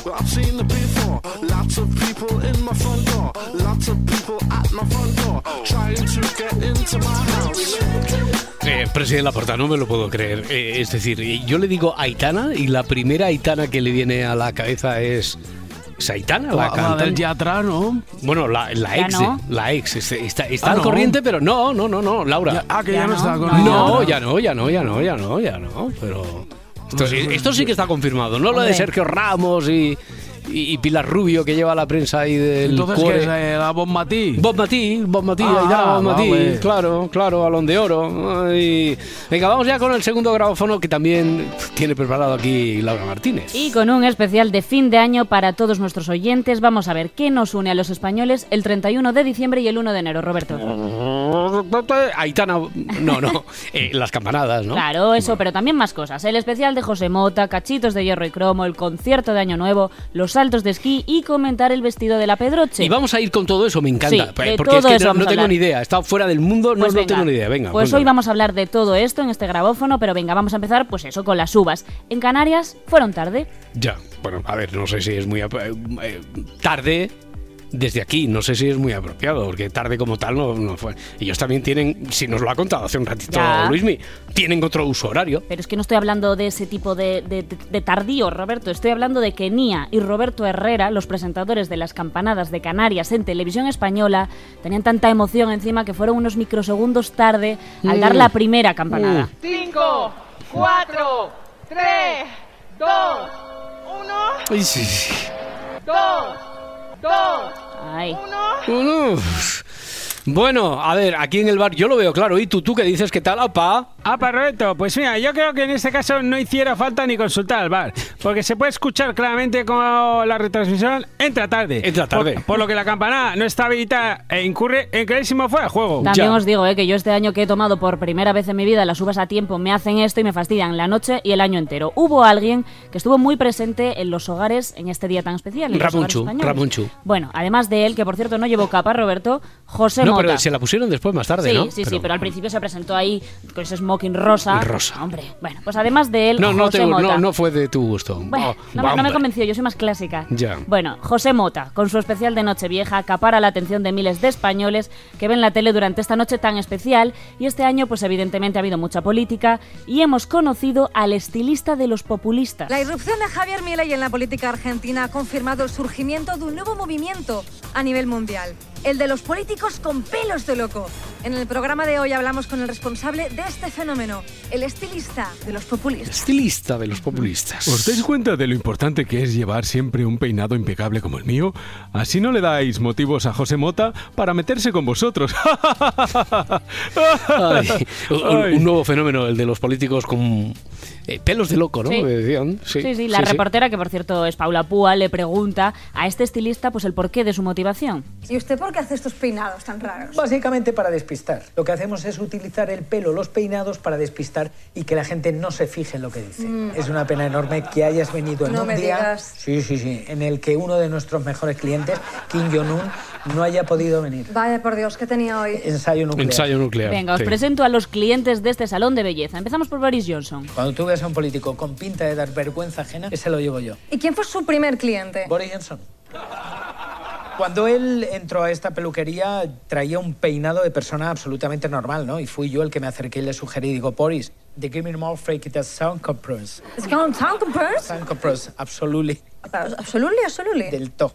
Well, I've seen it before. Lots of people in my front door. Lots of people at my front door. Trying to get into my house. Eh, presidente Laporta, no me lo puedo creer. Eh, es decir, eh, yo le digo Aitana y la primera Aitana que le viene a la cabeza es... ¿Es Aitana la La- la cantante? del Yatra, ¿no? Bueno, la, la ex, no. eh, la ex. este- Está, está Ah, al no. corriente, pero no, no, no, no, Laura. Ya- ah, que ya Ya no no. está con No, ella. ya no, ya no, ya no, ya no, ya no, pero... Esto, sí- esto sí que está confirmado, no lo de. Sergio Ramos y, y, y Pilar Rubio que lleva la prensa ahí del Entonces, cuore. ¿qué es eh, la Bob Matí? Bob Matí, Bob Matí, Ah, Bob Matí, vale. claro, claro, balón de oro. Ay. Venga, vamos ya con el segundo grabófono que también tiene preparado aquí Laura Martínez. Y con un especial de fin de año para todos nuestros oyentes, vamos a ver qué nos une a los españoles el 31 de diciembre y el 1 de enero, Roberto. Aitana, no, no, eh, las campanadas, ¿no? Claro, eso, pero también más cosas. El especial de José Mota, cachitos de hierro y cromo, el concierto de Año Nuevo, los saltos de esquí y comentar el vestido de la Pedroche. Y vamos a ir con todo eso, me encanta. Sí, de porque es que eso no, tengo ni idea. Estado fuera del mundo, no, Pues no tengo ni idea. Venga, Pues cuéntame. hoy vamos a hablar de todo esto en este grabófono, pero venga, vamos a empezar pues eso, con las uvas. En Canarias fueron tarde. Ya, bueno, a ver, no sé si es muy eh, eh, tarde desde aquí, no sé si es muy apropiado, porque tarde como tal no, no fue. Ellos también tienen, si nos lo ha contado hace un ratito Ya. Luismi, tienen otro uso horario. Pero es que no estoy hablando de ese tipo de, de- tardío, Roberto. Estoy hablando de que Nia y Roberto Herrera, los presentadores de las campanadas de Canarias en televisión española, tenían tanta emoción encima que fueron unos microsegundos tarde al dar Mm. la primera campanada. 5, 4, 3, 2, 1, Ay, sí, sí. 2, 2, Ay. Uf. Bueno, a ver, aquí en el bar yo lo veo claro. ¿Y tú, tú qué dices? ¿Qué tal, apa? Ah, Roberto, pues mira, yo creo que en este caso no hiciera falta ni consultar al bar, porque se puede escuchar claramente cómo la retransmisión entra tarde. Entra tarde. Por, por lo que la campanada no está habilitada e incurre en clarísimo fuera de juego. También os digo eh, que yo este año que he tomado por primera vez en mi vida las uvas a tiempo me hacen esto y me fastidian la noche y el año entero. Hubo alguien que estuvo muy presente en los hogares en este día tan especial. españoles. Ramonchu. Bueno, además de él, que por cierto no llevó capa, Roberto, José No, Mota. pero se la pusieron después, más tarde, sí, ¿no? sí, sí, pero al principio se presentó ahí con ese smoking rosa. Rosa. Hombre, bueno, pues además de él, No, no, te- Mota. no, no fue de tu gusto. Bueno, Oh, no, me- no convenció, yo soy más clásica. Ya. Bueno, José Mota, con su especial de Nochevieja, acapara la atención de miles de españoles que ven la tele durante esta noche tan especial. Y este año, pues evidentemente ha habido mucha política y hemos conocido al estilista de los populistas. La irrupción de Javier Milei en la política argentina ha confirmado el surgimiento de un nuevo movimiento a nivel mundial, el de los políticos con pelos de loco. En el programa de hoy hablamos con el responsable de este fenómeno, el estilista de los populistas. Estilista de los populistas. ¿Os dais cuenta de lo importante que es llevar siempre un peinado impecable como el mío? Así no le dais motivos a José Mota para meterse con vosotros. Ay, un, un nuevo fenómeno, el de los políticos con eh, pelos de loco, ¿no? Sí. Sí, Sí, sí, la reportera, que por cierto es Paula Púa, le pregunta a este estilista pues el porqué de su motivación. ¿Y usted por qué hace estos peinados tan raros? Básicamente para despistar. Lo que hacemos es utilizar el pelo, los peinados para despistar y que la gente no se fije en lo que dice. Mm. Es una pena enorme que hayas venido en No un me día, digas. sí, sí, sí, en el que uno de nuestros mejores clientes, Kim Jong-un, no haya podido venir. Vaya por Dios, ¿qué tenía hoy? Ensayo nuclear. Ensayo nuclear. Venga, os sí. presento a los clientes de este salón de belleza. Empezamos por Boris Johnson. Cuando tú ves a un político con pinta de dar vergüenza ajena, ese lo llevo yo. ¿Y quién fue su primer cliente? Boris Johnson. Cuando él entró a esta peluquería, traía un peinado de persona absolutamente normal, ¿no? Y fui yo el que me acerqué y le sugerí, digo, Boris, the give me more fake it as sound compress. ¿Es que un sound compress? Sound compress, absolutely. Absolutely, absolutely. Del top.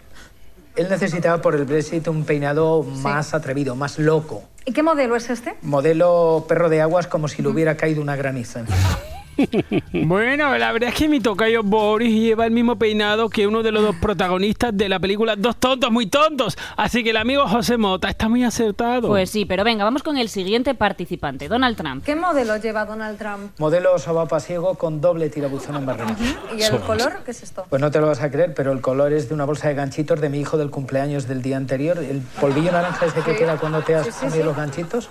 Él necesitaba por el Brexit un peinado más atrevido, más loco. ¿Y qué modelo es este? Modelo perro de aguas como si le hubiera caído una graniza. Bueno, la verdad es que mi tocayo Boris lleva el mismo peinado que uno de los dos protagonistas de la película Dos tontos muy tontos. Así que el amigo José Mota está muy acertado. Pues sí, pero venga, vamos con el siguiente participante, Donald Trump. ¿Qué modelo lleva Donald Trump? Modelo sobapasiego con doble tirabuzón en barrera. ¿Y el color? ¿Qué es esto? Pues no te lo vas a creer, pero el color es de una bolsa de ganchitos de mi hijo del cumpleaños del día anterior. El polvillo naranja ese que Sí. queda cuando te has Sí, sí, comido sí. los ganchitos,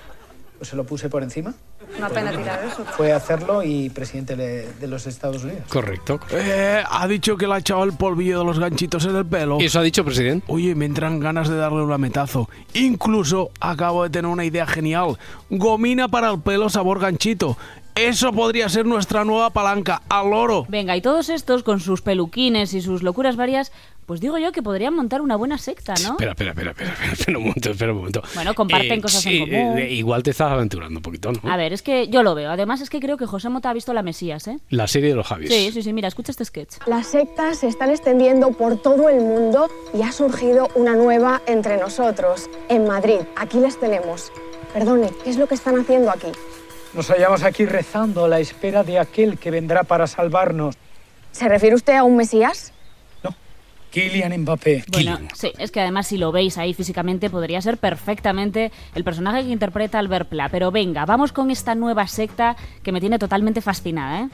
se lo puse por encima. Una pena tirar eso. Fue a hacerlo y presidente de, de los Estados Unidos. Correcto. Eh, ha dicho que le ha echado el polvillo de los ganchitos en el pelo. ¿Eso ha dicho, presidente? Oye, me entran ganas de darle un lametazo. Incluso acabo de tener una idea genial. Gomina para el pelo sabor ganchito. Eso podría ser nuestra nueva palanca, al oro. Venga, y todos estos con sus peluquines y sus locuras varias, pues digo yo que podrían montar una buena secta, ¿no? Espera, espera, espera, espera, espera, espera un momento, espera un momento. Bueno, comparten Eh, cosas sí, en común. eh, igual te estás aventurando un poquito, ¿no? A ver, es que yo lo veo. Además es que creo que José Mota ha visto la Mesías, ¿eh? La serie de los Javis. Sí, sí, sí, mira, escucha este sketch. Las sectas se están extendiendo por todo el mundo y ha surgido una nueva entre nosotros, en Madrid. Aquí les tenemos. Perdone, ¿qué es lo que están haciendo aquí? Nos hallamos aquí rezando a la espera de aquel que vendrá para salvarnos. ¿Se refiere usted a un Mesías? Kylian Mbappé. Bueno, sí, es que además si lo veis ahí físicamente podría ser perfectamente el personaje que interpreta Albert Pla. Pero venga, vamos con esta nueva secta que me tiene totalmente fascinada, ¿eh?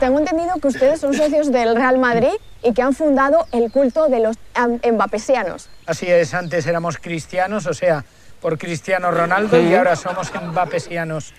Tengo entendido que ustedes son socios del Real Madrid y que han fundado el culto de los embapesianos. Así es, antes éramos cristianos, o sea, por Cristiano Ronaldo y ahora somos embapesianos.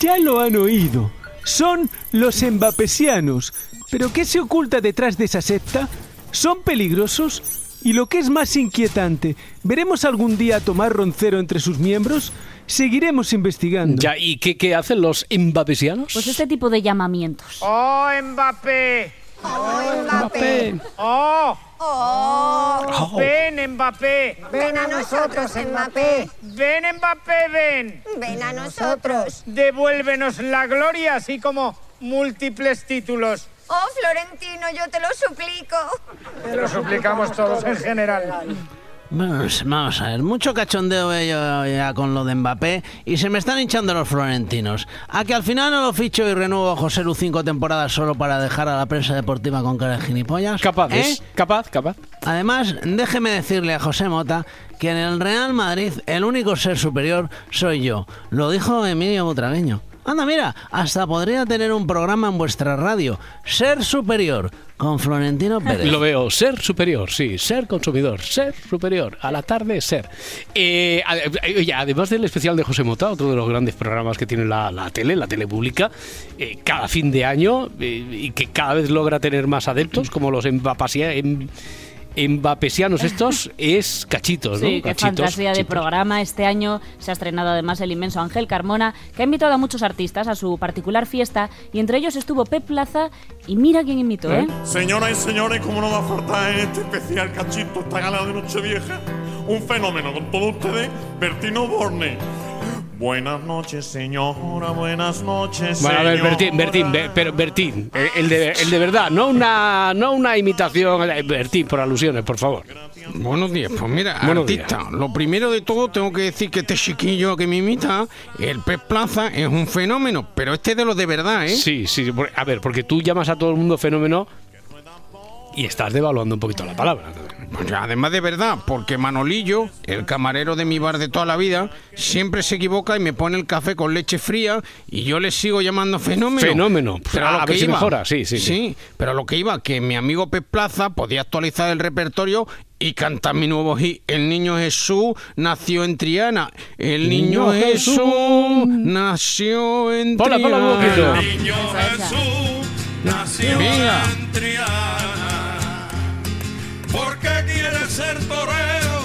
Ya lo han oído. Son los embapesianos. ¿Pero qué se oculta detrás de esa secta? ¿Son peligrosos? Y lo que es más inquietante, ¿veremos algún día a Tomás Roncero entre sus miembros? Seguiremos investigando. Ya, ¿y qué, qué hacen los embapesianos? Pues este tipo de llamamientos. ¡Oh, Mbappé! ¡Oh, Mbappé! ¡Oh! ¡Oh! ¡Ven, Mbappé! Ven a nosotros, Mbappé. ¡Ven, Mbappé, ven! Ven a nosotros. Devuélvenos la gloria, así como múltiples títulos. Oh, Florentino, yo te lo suplico. Te lo suplicamos todos en general. Vamos, vamos a ver, mucho cachondeo veo yo ya con lo de Mbappé y se me están hinchando los florentinos. A que al final no lo ficho y renuevo a José Lu cinco temporadas solo para dejar a la prensa deportiva con cara de gilipollas. Capaz, ¿Eh? ¿es? Capaz, capaz. Además, déjeme decirle a José Mota que en el Real Madrid el único ser superior soy yo. Lo dijo Emilio Butragueño. Anda, mira, hasta podría tener un programa en vuestra radio, Ser Superior, con Florentino Pérez. Lo veo, ser superior, sí, ser consumidor, ser superior, a la tarde ser. Eh, oye, además del especial de José Mota, otro de los grandes programas que tiene la, la tele, la tele pública, eh, cada fin de año eh, y que cada vez logra tener más adeptos, como los embapasia- em- embapesianos estos, es cachitos, ¿no? Sí, qué Cachitos, fantasía de cachitos. programa. Este año se ha estrenado además el inmenso Ángel Carmona, que ha invitado a muchos artistas a su particular fiesta, y entre ellos estuvo Pep Plaza, y mira quién invitó, ¿eh? Señoras y señores, como no va a faltar en este especial cachito, esta gala de Nochevieja, un fenómeno con todos ustedes, Bertino Borne. Buenas noches, señora, buenas noches, Bueno, a ver. Bertín, Bertín, Be- pero Bertín, eh, el de, el de verdad, no una, no una imitación, eh, Bertín, por alusiones, por favor. Buenos días, pues mira, Buenos artista, lo primero de todo tengo que decir que este chiquillo que me imita, el Pez Plaza, es un fenómeno, pero este es de los de verdad, ¿eh? Sí, sí, a ver, porque tú llamas a todo el mundo fenómeno y estás devaluando un poquito la palabra. Pues además de verdad, porque Manolillo, el camarero de mi bar de toda la vida, siempre se equivoca y me pone el café con leche fría y yo le sigo llamando fenómeno. Fenómeno. Pero A lo que iba- mejora, sí, sí, sí. Sí, pero lo que iba, que mi amigo Pep Plaza podía actualizar el repertorio y cantar mi nuevo hit. El niño Jesús nació en Triana. El niño, Niño Jesús. Jesús nació en Ponla, ponla un Triana. poquito. Niño Jesús nació en Triana, porque quiere ser torero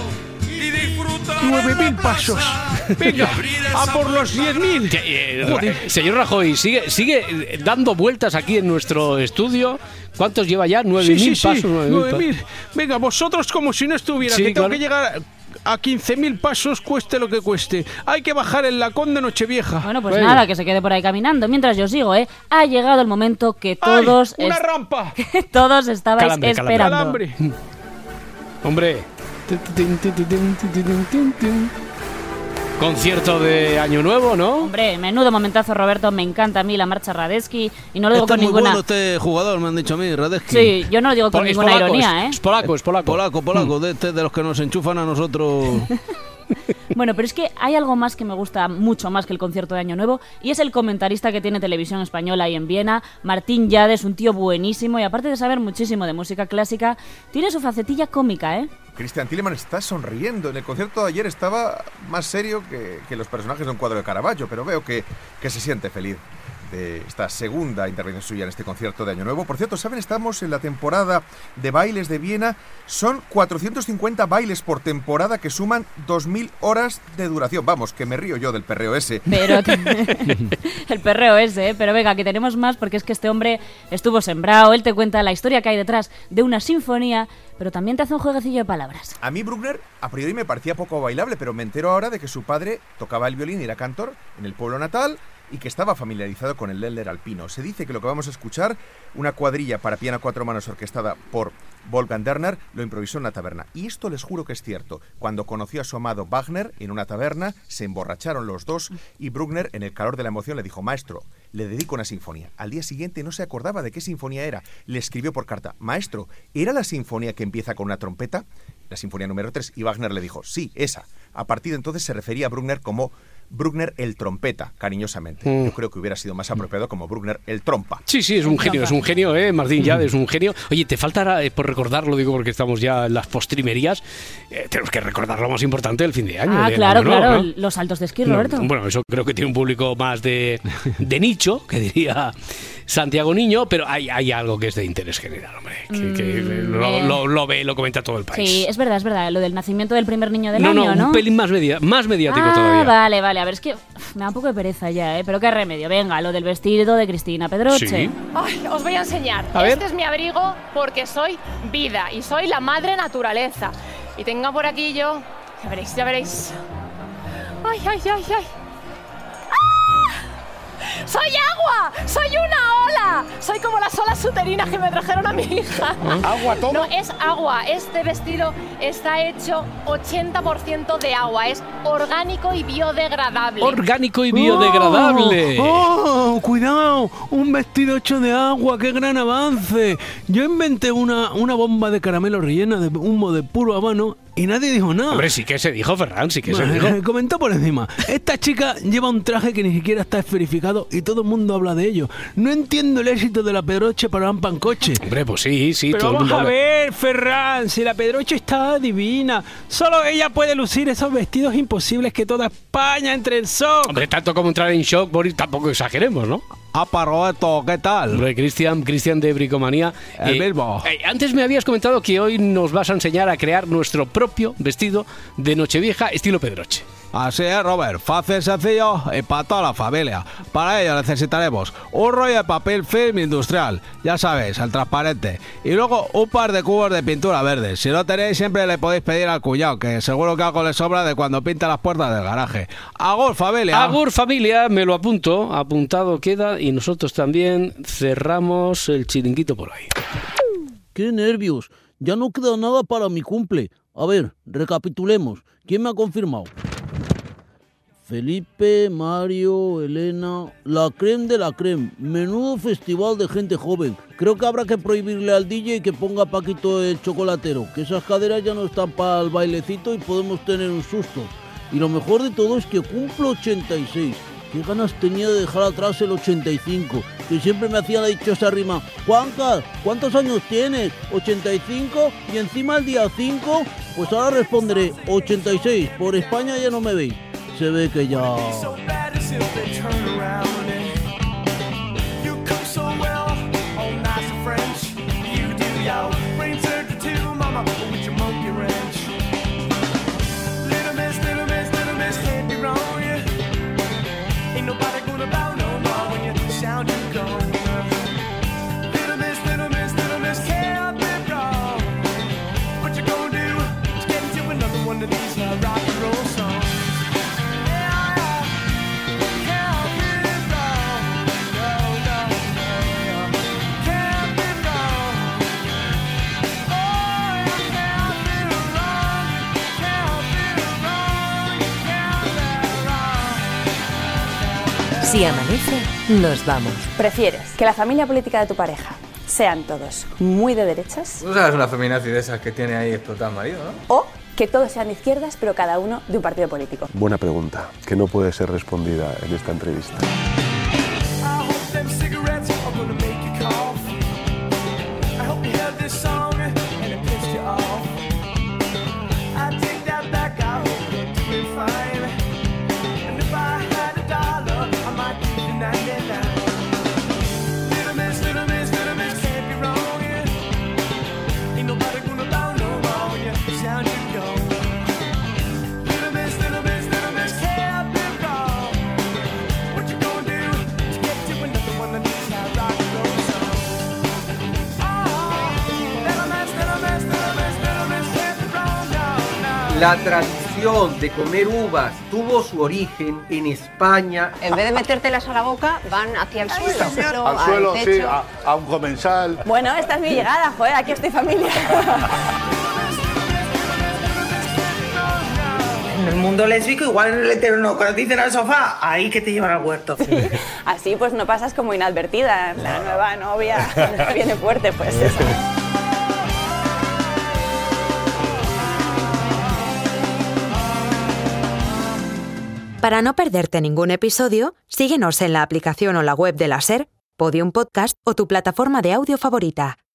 y disfrutar Nueve en la mil pasos. plaza, y Venga, a por los diez mil. Eh, Joder. Ra- señor Rajoy, sigue, sigue eh, dando vueltas aquí en nuestro estudio. ¿Cuántos lleva ya? ¿Nueve Sí, mil sí, sí, pasos? nueve mil nueve pa- mil. Venga, vosotros como si no estuviera, Sí, que tengo claro. que llegar a 15.000 pasos, cueste lo que cueste. Hay que bajar el lacón de Nochevieja. Bueno, pues nada, que se quede por ahí caminando. Mientras yo sigo, ¿eh? Ha llegado el momento que todos... ¡Una es- rampa! todos estabais Calambre, calambre. esperando. ¡Calambre! Hombre. concierto de Año Nuevo, ¿no? Hombre, menudo momentazo, Roberto. Me encanta a mí la marcha Radesky. Y no lo digo Está con muy ninguna. bueno este jugador, me han dicho a mí, Radesky. Sí, yo no lo digo con es ninguna polaco, ironía, ¿eh? Es polaco, es polaco. Polaco, polaco, de, este, de los que nos enchufan a nosotros. Bueno, pero es que hay algo más que me gusta mucho más que el concierto de Año Nuevo y es el comentarista que tiene televisión española ahí en Viena, Martín Yade, es un tío buenísimo y aparte de saber muchísimo de música clásica, tiene su facetilla cómica, ¿eh? Christian Tilleman está sonriendo. En el concierto de ayer estaba más serio que, que los personajes de un cuadro de Caravaggio, pero veo que, que se siente feliz de esta segunda intervención suya en este concierto de Año Nuevo. Por cierto, ¿saben? Estamos en la temporada de bailes de Viena. Son 450 bailes por temporada que suman 2.000 horas de duración. Vamos, que me río yo del perreo ese. Pero el perreo ese, ¿eh? Pero venga, que tenemos más porque es que este hombre estuvo sembrado, él te cuenta la historia que hay detrás de una sinfonía, pero también te hace un jueguecillo de palabras. A mí Bruckner a priori me parecía poco bailable, pero me entero ahora de que su padre tocaba el violín y era cantor en el pueblo natal y que estaba familiarizado con el Länder alpino. Se dice que lo que vamos a escuchar, una cuadrilla para piano a cuatro manos orquestada por Wolfgang Derner, lo improvisó en una taberna. Y esto les juro que es cierto. Cuando conoció a su amado Wagner en una taberna, se emborracharon los dos y Bruckner, en el calor de la emoción, le dijo, maestro, le dedico una sinfonía. Al día siguiente no se acordaba de qué sinfonía era. Le escribió por carta, maestro, ¿era la sinfonía que empieza con una trompeta? La sinfonía número 3. Y Wagner le dijo, sí, esa. A partir de entonces se refería a Bruckner como Bruckner el trompeta, cariñosamente. Mm. Yo creo que hubiera sido más apropiado como Bruckner el trompa. Sí, sí, es un genio, es un genio, ¿eh? Martín Yade es un genio. Oye, te falta, eh, por recordarlo, digo porque estamos ya en las postrimerías, eh, tenemos que recordar lo más importante del fin de año. Ah, claro, Año Nuevo, claro, ¿no? los saltos de esquí, No, Roberto. Bueno, eso creo que tiene un público más de, de nicho, que diría Santiago Niño, pero hay, hay algo que es de interés general, hombre. Que, que Mm, lo, eh. lo- lo ve, lo comenta todo el país. Sí, es verdad, es verdad, lo del nacimiento del primer niño del no, año, no, ¿no? un pelín más, media, más mediático ah, todavía. vale, vale, a ver, es que uf, me da un poco de pereza ya, ¿eh? Pero qué remedio, venga, lo del vestido de Cristina Pedroche. Sí. Ay, os voy a enseñar. A ver. Este es mi abrigo porque soy vida y soy la madre naturaleza. Y tengo por aquí yo. Ya veréis, ya veréis. Ay, ay, ay, ay. ¡Soy agua! ¡Soy una ola! Soy como las olas uterinas que me trajeron a mi hija. ¿Agua todo? No, es agua. Este vestido está hecho 80% de agua. Es orgánico y biodegradable. Orgánico y biodegradable. ¡Oh! oh, cuidado! Un vestido hecho de agua, qué gran avance. Yo inventé una, una bomba de caramelo rellena de humo de puro habano y nadie dijo nada. Hombre, sí que se dijo, Ferran, sí que se dijo. Comentó por encima. Esta chica lleva un traje que ni siquiera está esferificado y todo el mundo habla de ello. No entiendo el éxito de la Pedroche para un pancoche. Hombre, pues sí, sí, Pero todo el vamos mundo a habla. ver, Ferran, si la Pedroche está divina. Solo ella puede lucir esos vestidos imposibles que toda España entre en shock. Hombre, tanto como entrar en shock, Boris, tampoco exageremos, ¿no? Apa, Roberto, ¿qué tal? Hombre, Cristian, Cristian de Bricomanía. El mismo. eh, antes me habías comentado que hoy nos vas a enseñar a crear nuestro propio vestido de Nochevieja estilo Pedroche. Así es, Robert. Fácil, sencillo y para toda la familia. Para ello necesitaremos un rollo de papel film industrial, ya sabéis, el transparente. Y luego un par de cubos de pintura verde. Si no tenéis, siempre le podéis pedir al cuñado, que seguro que algo le sobra de cuando pinta las puertas del garaje. Agur, familia. Agur familia, me lo apunto, apuntado queda y nosotros también cerramos el chiringuito por ahí. ¡Qué nervios! Ya no queda nada para mi cumple. A ver, recapitulemos. ¿Quién me ha confirmado? Felipe, Mario, Elena, la creme de la creme. Menudo festival de gente joven. Creo que habrá que prohibirle al DJ que ponga Paquito el chocolatero, que esas caderas ya no están para el bailecito y podemos tener un susto. Y lo mejor de todo es que cumplo 86. Qué ganas tenía de dejar atrás el 85, que siempre me hacía la dichosa rima. Juanca, ¿cuántos años tienes? ¿85? Y encima el día 5, pues ahora responderé 86. Por España ya no me veis. Se ve que ya... Ain't nobody gonna bow no more when you sound is gone. Si amanece, nos vamos. ¿Prefieres que la familia política de tu pareja sean todos muy de derechas No sabes una feminazi de esas que tiene ahí explotada al marido, ¿no? o que todos sean de izquierdas pero cada uno de un partido político? Buena pregunta, que no puede ser respondida en esta entrevista. La tradición de comer uvas tuvo su origen en España. En vez de metértelas a la boca, van hacia el suelo. Al suelo, sí, a, a un comensal. Bueno, esta es mi llegada, joder, aquí estoy familia. En el mundo lésbico, igual en el hetero no. Cuando te dicen al sofá, ahí que te llevan al huerto. Así pues no pasas como inadvertida. La nueva novia viene fuerte, pues eso. Para no perderte ningún episodio, síguenos en la aplicación o la web de la SER, Podium Podcast o tu plataforma de audio favorita.